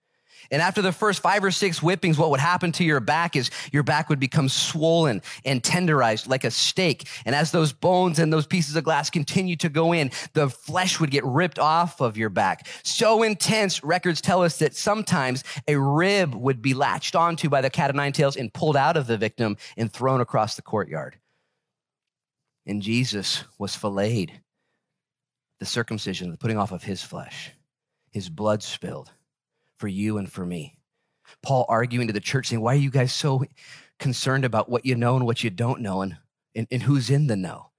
And after the first five or six whippings, what would happen to your back is your back would become swollen and tenderized like a steak. And as those bones and those pieces of glass continue to go in, the flesh would get ripped off of your back. So intense, records tell us that sometimes a rib would be latched onto by the cat of nine tails and pulled out of the victim and thrown across the courtyard. And Jesus was filleted, the circumcision, the putting off of his flesh, his blood spilled for you and for me. Paul arguing to the church saying, Why are you guys so concerned about what you know and what you don't know and, and, and who's in the know?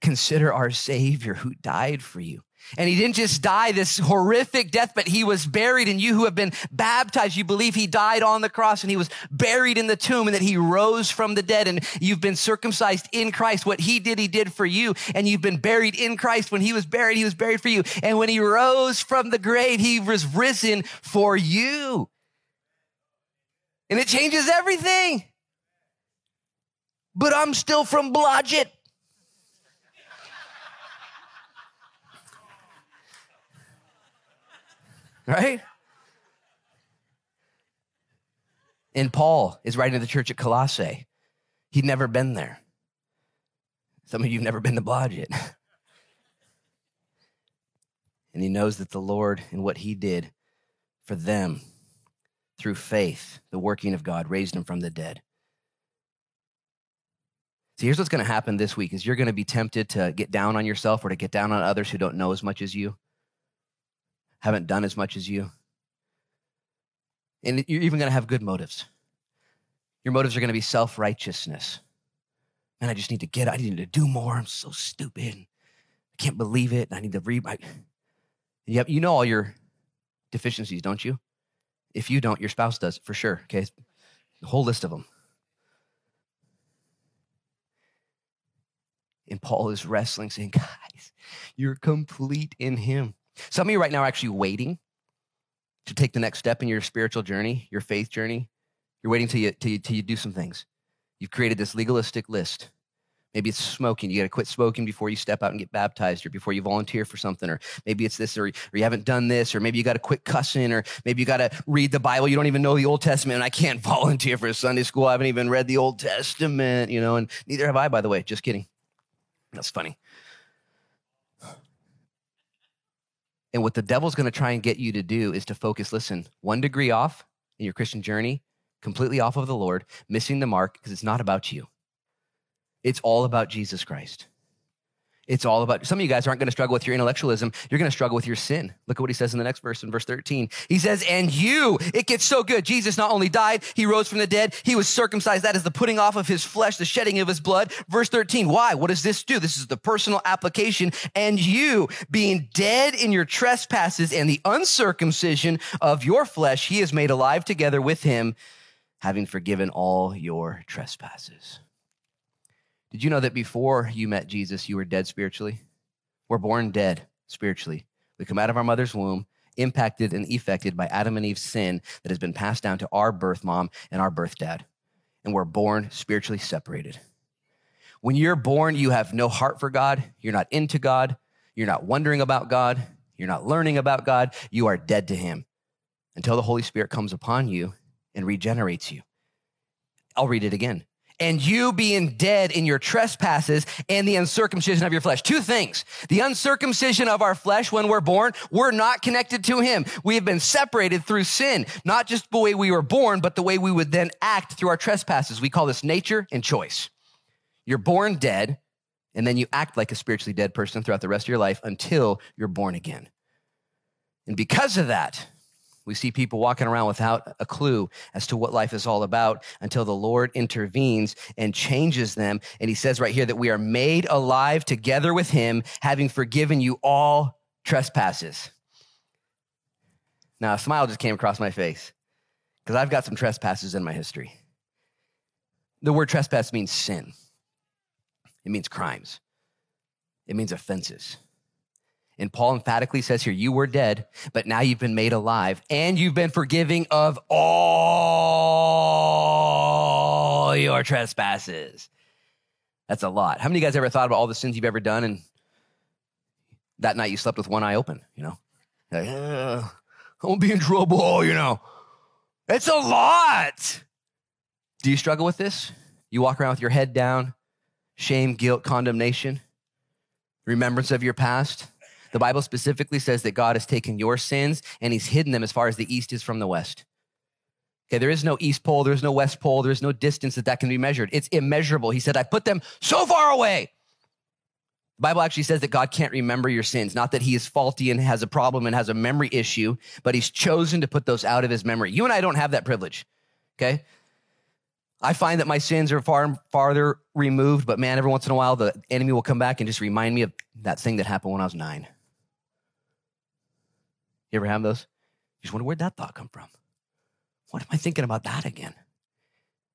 Consider our Savior who died for you. And he didn't just die this horrific death, but he was buried. And you who have been baptized, you believe he died on the cross and he was buried in the tomb and that he rose from the dead. And you've been circumcised in Christ. What he did, he did for you. And you've been buried in Christ. When he was buried, he was buried for you. And when he rose from the grave, he was risen for you. And it changes everything. But I'm still from Blodgett. Right? And Paul is writing to the church at Colossae. He'd never been there. Some of you have never been to Blodgett. [LAUGHS] and he knows that the Lord and what he did for them through faith, the working of God, raised him from the dead. See, here's what's going to happen this week is you're going to be tempted to get down on yourself or to get down on others who don't know as much as you haven't done as much as you. And you're even going to have good motives. Your motives are going to be self righteousness. Man, I just need to get, I need to do more. I'm so stupid. I can't believe it. I need to read. Yep, you know all your deficiencies, don't you? If you don't, your spouse does for sure. Okay, the whole list of them. And Paul is wrestling, saying, Guys, you're complete in Him. Some of you right now are actually waiting to take the next step in your spiritual journey, your faith journey, you're waiting till you, till you, till you do some things. You've created this legalistic list. Maybe it's smoking. You got to quit smoking before you step out and get baptized, or before you volunteer for something, or maybe it's this, or, or you haven't done this, or maybe you got to quit cussing, or maybe you got to read the Bible. You don't even know the Old Testament, and I can't [LAUGHS] volunteer for Sunday school. I haven't even read the Old Testament, you know, and neither have I, by the way. Just kidding. That's funny. And what the devil's going to try and get you to do is to focus, listen, one degree off in your Christian journey, completely off of the Lord, missing the mark because it's not about you. It's all about Jesus Christ. It's all about, some of you guys aren't going to struggle with your intellectualism. You're going to struggle with your sin. Look at what he says in the next verse, in verse 13. He says, And you, it gets so good. Jesus not only died, he rose from the dead, he was circumcised. That is the putting off of his flesh, the shedding of his blood. Verse 13. Why? What does this do? This is the personal application. And you, being dead in your trespasses and the uncircumcision of your flesh, he is made alive together with him, having forgiven all your trespasses. Did you know that before you met Jesus, you were dead spiritually? We're born dead spiritually. We come out of our mother's womb, impacted and affected by Adam and Eve's sin that has been passed down to our birth mom and our birth dad. And we're born spiritually separated. When you're born, you have no heart for God. You're not into God. You're not wondering about God. You're not learning about God. You are dead to Him until the Holy Spirit comes upon you and regenerates you. I'll read it again and you being dead in your trespasses and the uncircumcision of your flesh. Two things. The uncircumcision of our flesh when we're born, we're not connected to him. We have been separated through sin, not just the way we were born, but the way we would then act through our trespasses. We call this nature and choice. You're born dead, and then you act like a spiritually dead person throughout the rest of your life until you're born again. And because of that, we see people walking around without a clue as to what life is all about until the Lord intervenes and changes them. And he says right here that we are made alive together with him, having forgiven you all trespasses. Now, a smile just came across my face because I've got some trespasses in my history. The word trespass means sin, it means crimes, it means offenses. And Paul emphatically says here, you were dead, but now you've been made alive and you've been forgiving of all your trespasses. That's a lot. How many of you guys ever thought about all the sins you've ever done and that night you slept with one eye open, you know? Like, I won't be in trouble, you know. It's a lot. Do you struggle with this? You walk around with your head down, shame, guilt, condemnation, remembrance of your past. The Bible specifically says that God has taken your sins and he's hidden them as far as the east is from the west. Okay, there is no east pole, there's no west pole, there's no distance that that can be measured. It's immeasurable. He said, I put them so far away. The Bible actually says that God can't remember your sins. Not that he is faulty and has a problem and has a memory issue, but he's chosen to put those out of his memory. You and I don't have that privilege. Okay? I find that my sins are far and farther removed, but man, every once in a while the enemy will come back and just remind me of that thing that happened when I was nine. You ever have those? You just wonder where'd that thought come from? What am I thinking about that again?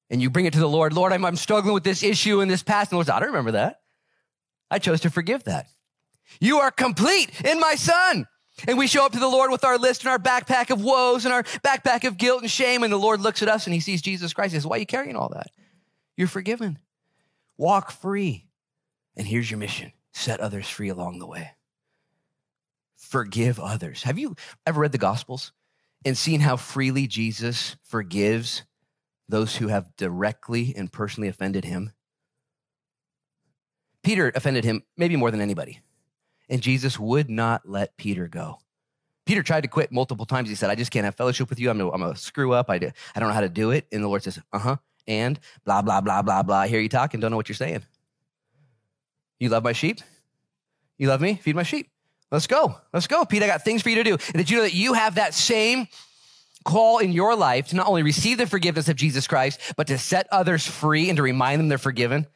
And you bring it to the Lord. Lord, I'm, I'm struggling with this issue in this past. And the Lord says, I don't remember that. I chose to forgive that. You are complete in my son. And we show up to the Lord with our list and our backpack of woes and our backpack of guilt and shame. And the Lord looks at us and he sees Jesus Christ. He says, Why are you carrying all that? You're forgiven. Walk free. And here's your mission set others free along the way. Forgive others. Have you ever read the Gospels and seen how freely Jesus forgives those who have directly and personally offended him? Peter offended him maybe more than anybody. And Jesus would not let Peter go. Peter tried to quit multiple times. He said, I just can't have fellowship with you. I'm going to screw up. I, do, I don't know how to do it. And the Lord says, uh huh. And blah, blah, blah, blah, blah. I hear you talking. Don't know what you're saying. You love my sheep? You love me? Feed my sheep. Let's go. Let's go. Pete, I got things for you to do. And did you know that you have that same call in your life to not only receive the forgiveness of Jesus Christ, but to set others free and to remind them they're forgiven?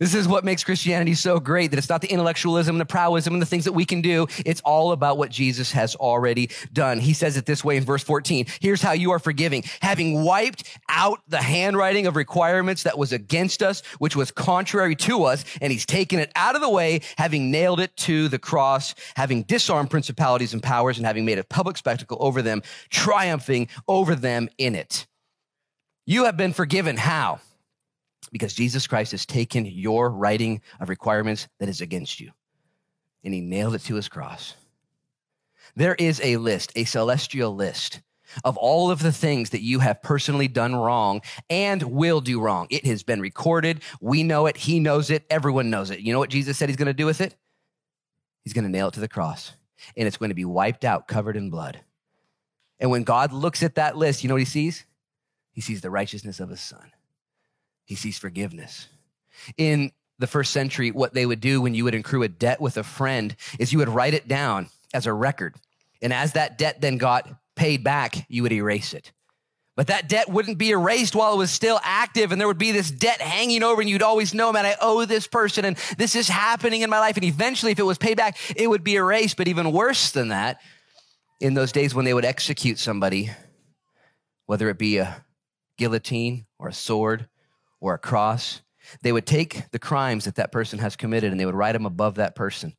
This is what makes Christianity so great that it's not the intellectualism and the prowessism and the things that we can do. It's all about what Jesus has already done. He says it this way in verse 14. Here's how you are forgiving. Having wiped out the handwriting of requirements that was against us, which was contrary to us, and he's taken it out of the way, having nailed it to the cross, having disarmed principalities and powers, and having made a public spectacle over them, triumphing over them in it. You have been forgiven. How? Because Jesus Christ has taken your writing of requirements that is against you and he nailed it to his cross. There is a list, a celestial list of all of the things that you have personally done wrong and will do wrong. It has been recorded. We know it. He knows it. Everyone knows it. You know what Jesus said he's going to do with it? He's going to nail it to the cross and it's going to be wiped out, covered in blood. And when God looks at that list, you know what he sees? He sees the righteousness of his son he sees forgiveness. In the first century, what they would do when you would accrue a debt with a friend is you would write it down as a record. And as that debt then got paid back, you would erase it. But that debt wouldn't be erased while it was still active, and there would be this debt hanging over, and you'd always know, man, I owe this person, and this is happening in my life. And eventually, if it was paid back, it would be erased. But even worse than that, in those days when they would execute somebody, whether it be a guillotine or a sword or a cross, they would take the crimes that that person has committed and they would write them above that person.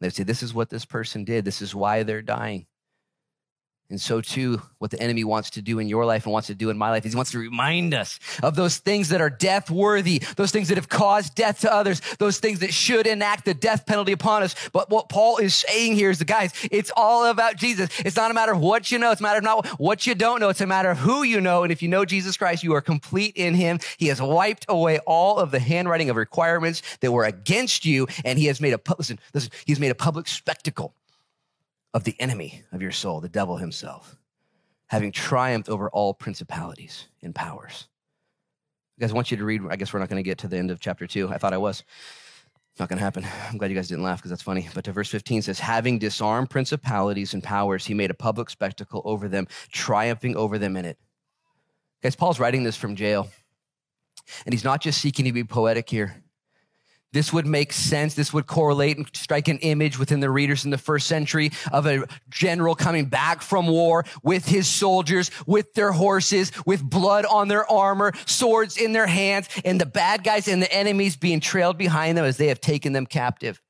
They would say, This is what this person did. This is why they're dying. And so, too, what the enemy wants to do in your life and wants to do in my life is he wants to remind us of those things that are death worthy, those things that have caused death to others, those things that should enact the death penalty upon us. But what Paul is saying here is the guys, it's all about Jesus. It's not a matter of what you know, it's a matter of not what you don't know, it's a matter of who you know. And if you know Jesus Christ, you are complete in him. He has wiped away all of the handwriting of requirements that were against you, and he has made a listen, listen, he's made a public spectacle of the enemy of your soul, the devil himself, having triumphed over all principalities and powers. You guys, I want you to read. I guess we're not going to get to the end of chapter two. I thought I was. Not going to happen. I'm glad you guys didn't laugh because that's funny. But to verse 15 says, having disarmed principalities and powers, he made a public spectacle over them, triumphing over them in it. Guys, Paul's writing this from jail. And he's not just seeking to be poetic here. This would make sense. This would correlate and strike an image within the readers in the first century of a general coming back from war with his soldiers, with their horses, with blood on their armor, swords in their hands, and the bad guys and the enemies being trailed behind them as they have taken them captive.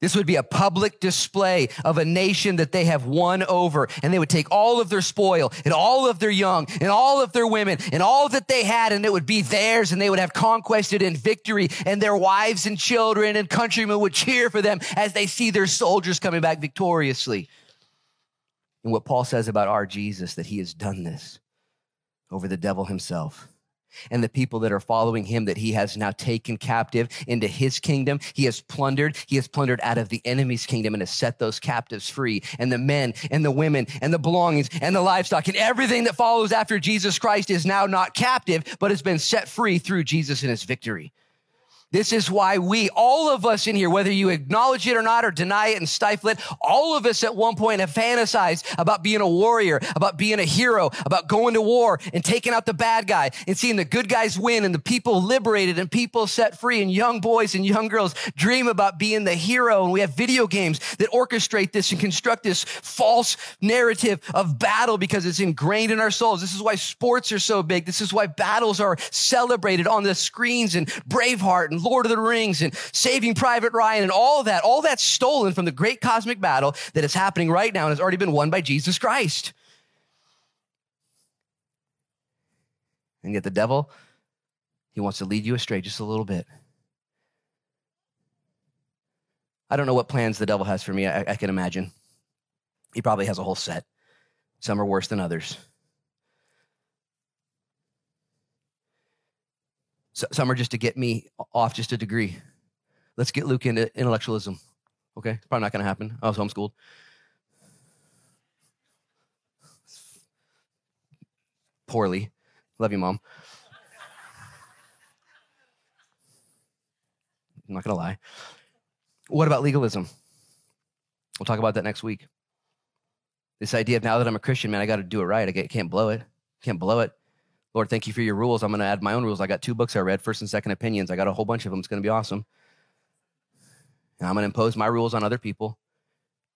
This would be a public display of a nation that they have won over. And they would take all of their spoil and all of their young and all of their women and all that they had, and it would be theirs. And they would have conquested in victory. And their wives and children and countrymen would cheer for them as they see their soldiers coming back victoriously. And what Paul says about our Jesus, that he has done this over the devil himself and the people that are following him that he has now taken captive into his kingdom. He has plundered. He has plundered out of the enemy's kingdom and has set those captives free. And the men and the women and the belongings and the livestock and everything that follows after Jesus Christ is now not captive, but has been set free through Jesus and his victory. This is why we, all of us in here, whether you acknowledge it or not or deny it and stifle it, all of us at one point have fantasized about being a warrior, about being a hero, about going to war and taking out the bad guy and seeing the good guys win and the people liberated and people set free and young boys and young girls dream about being the hero. And we have video games that orchestrate this and construct this false narrative of battle because it's ingrained in our souls. This is why sports are so big. This is why battles are celebrated on the screens and Braveheart and Lord of the Rings and Saving Private Ryan and all that, all that's stolen from the great cosmic battle that is happening right now and has already been won by Jesus Christ. And yet the devil, he wants to lead you astray just a little bit. I don't know what plans the devil has for me. I, I can imagine. He probably has a whole set. Some are worse than others. Some are just to get me off just a degree. Let's get Luke into intellectualism. Okay, it's probably not going to happen. I was homeschooled. Poorly. Love you, mom. I'm not going to lie. What about legalism? We'll talk about that next week. This idea of now that I'm a Christian, man, I got to do it right. I can't blow it. Can't blow it. Lord, thank you for your rules. I'm going to add my own rules. I got two books I read, First and Second Opinions. I got a whole bunch of them. It's going to be awesome. And I'm going to impose my rules on other people.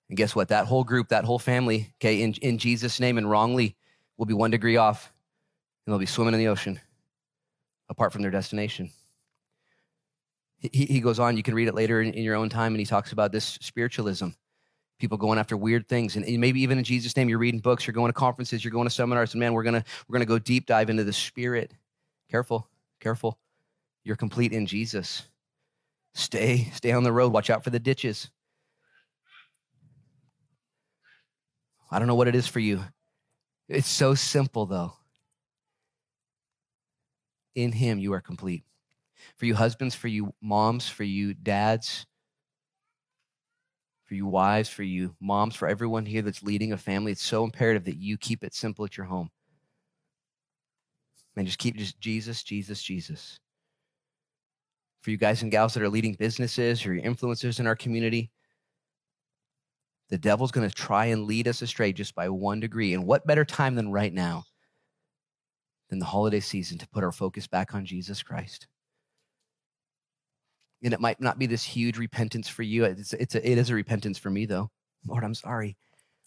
And guess what? That whole group, that whole family, okay, in, in Jesus' name and wrongly, will be one degree off. And they'll be swimming in the ocean apart from their destination. He, he goes on, you can read it later in, in your own time, and he talks about this spiritualism people going after weird things. And maybe even in jesus name you're reading books you're going to conferences you're going to seminars. And man we're gonna we're gonna go deep dive into the spirit. Careful careful. You're complete in jesus. Stay stay on the road. Watch out for the ditches. I don't know what it is for you. It's so simple though. In him you are complete. For you husbands for you moms for you dads for you wives, for you moms, for everyone here that's leading a family, it's so imperative that you keep it simple at your home. And just keep just Jesus, Jesus, Jesus. For you guys and gals that are leading businesses or your influencers in our community, the devil's going to try and lead us astray just by one degree. And what better time than right now, than the holiday season, to put our focus back on Jesus Christ? And it might not be this huge repentance for you. It's, it's a, it is a repentance for me, though. Lord, I'm sorry.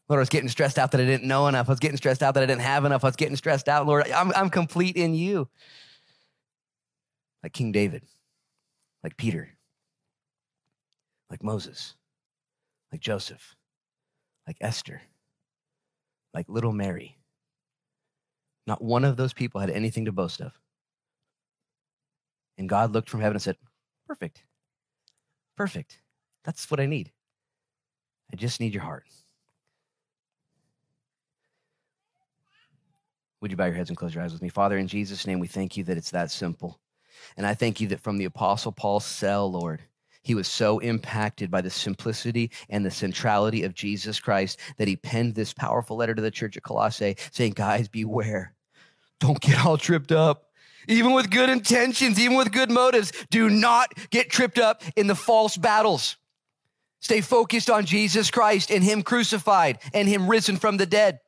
Lord, I was getting stressed out that I didn't know enough. I was getting stressed out that I didn't have enough. I was getting stressed out. Lord, I'm, I'm complete in you. Like King David, like Peter, like Moses, like Joseph, like Esther, like little Mary. Not one of those people had anything to boast of. And God looked from heaven and said, Perfect. Perfect. That's what I need. I just need your heart. Would you bow your heads and close your eyes with me? Father, in Jesus' name, we thank you that it's that simple. And I thank you that from the Apostle Paul's cell, Lord, he was so impacted by the simplicity and the centrality of Jesus Christ that he penned this powerful letter to the church at Colossae saying, Guys, beware. Don't get all tripped up even with good intentions, even with good motives. Do not get tripped up in the false battles. Stay focused on Jesus Christ and Him crucified and Him risen from the dead.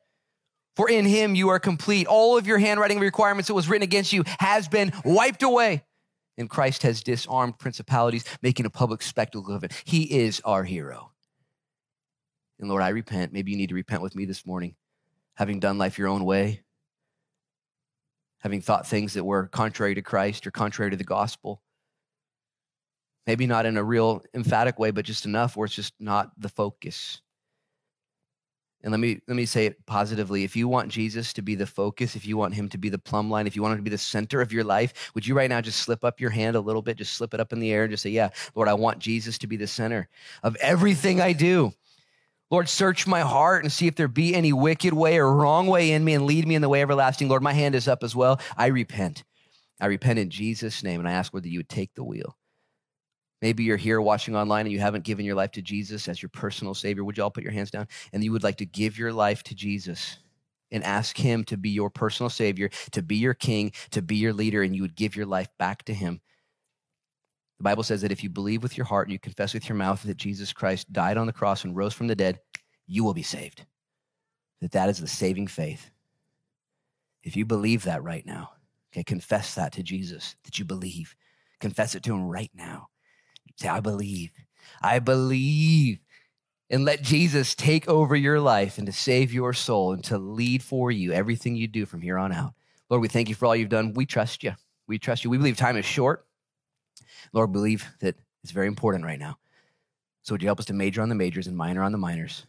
For in Him you are complete. All of your handwriting requirements that was written against you has been wiped away. And Christ has disarmed principalities, making a public spectacle of it. He is our hero. And Lord, I repent. Maybe you need to repent with me this morning, having done life your own way, having thought things that were contrary to Christ or contrary to the gospel. Maybe not in a real emphatic way, but just enough where it's just not the focus. And let me let me say it positively. If you want Jesus to be the focus, if you want him to be the plumb line, if you want him to be the center of your life, would you right now just slip up your hand a little bit, just slip it up in the air and just say, "Yeah, Lord, I want Jesus to be the center of everything I do." Lord, search my heart and see if there be any wicked way or wrong way in me and lead me in the way everlasting. Lord, my hand is up as well. I repent. I repent in Jesus' name, and I ask whether you would take the wheel. Maybe you're here watching online and you haven't given your life to Jesus as your personal Savior. Would you all put your hands down? And you would like to give your life to Jesus and ask Him to be your personal Savior, to be your King, to be your leader, and you would give your life back to Him. The Bible says that if you believe with your heart and you confess with your mouth that Jesus Christ died on the cross and rose from the dead, you will be saved. That that is the saving faith. If you believe that right now, okay, confess that to Jesus that you believe. Confess it to him right now. Say, I believe. I believe. And let Jesus take over your life and to save your soul and to lead for you everything you do from here on out. Lord, we thank you for all you've done. We trust you. We trust you. We believe time is short. Lord, believe that it's very important right now. So would you help us to major on the majors and minor on the minors?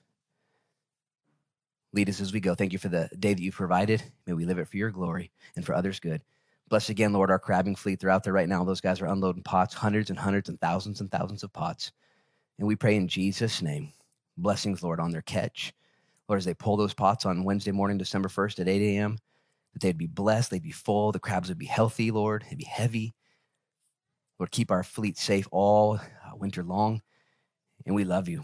Lead us as we go. Thank you for the day that you've provided. May we live it for your glory and for others' good. Bless again, Lord, our crabbing fleet. They're out there right now. Those guys are unloading pots, hundreds and hundreds and thousands and thousands of pots. And we pray in Jesus' name, blessings, Lord, on their catch. Lord, as they pull those pots on Wednesday morning, December 1st at 8 a.m., that they'd be blessed, they'd be full, the crabs would be healthy, Lord, they'd be heavy. Lord, keep our fleet safe all uh, winter long. And we love you.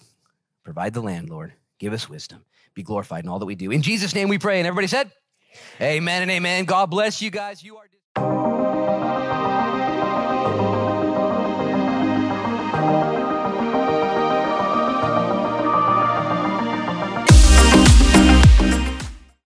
Provide the land, Lord. Give us wisdom. Be glorified in all that we do. In Jesus' name we pray. And everybody said, Amen and amen. God bless you guys. You are.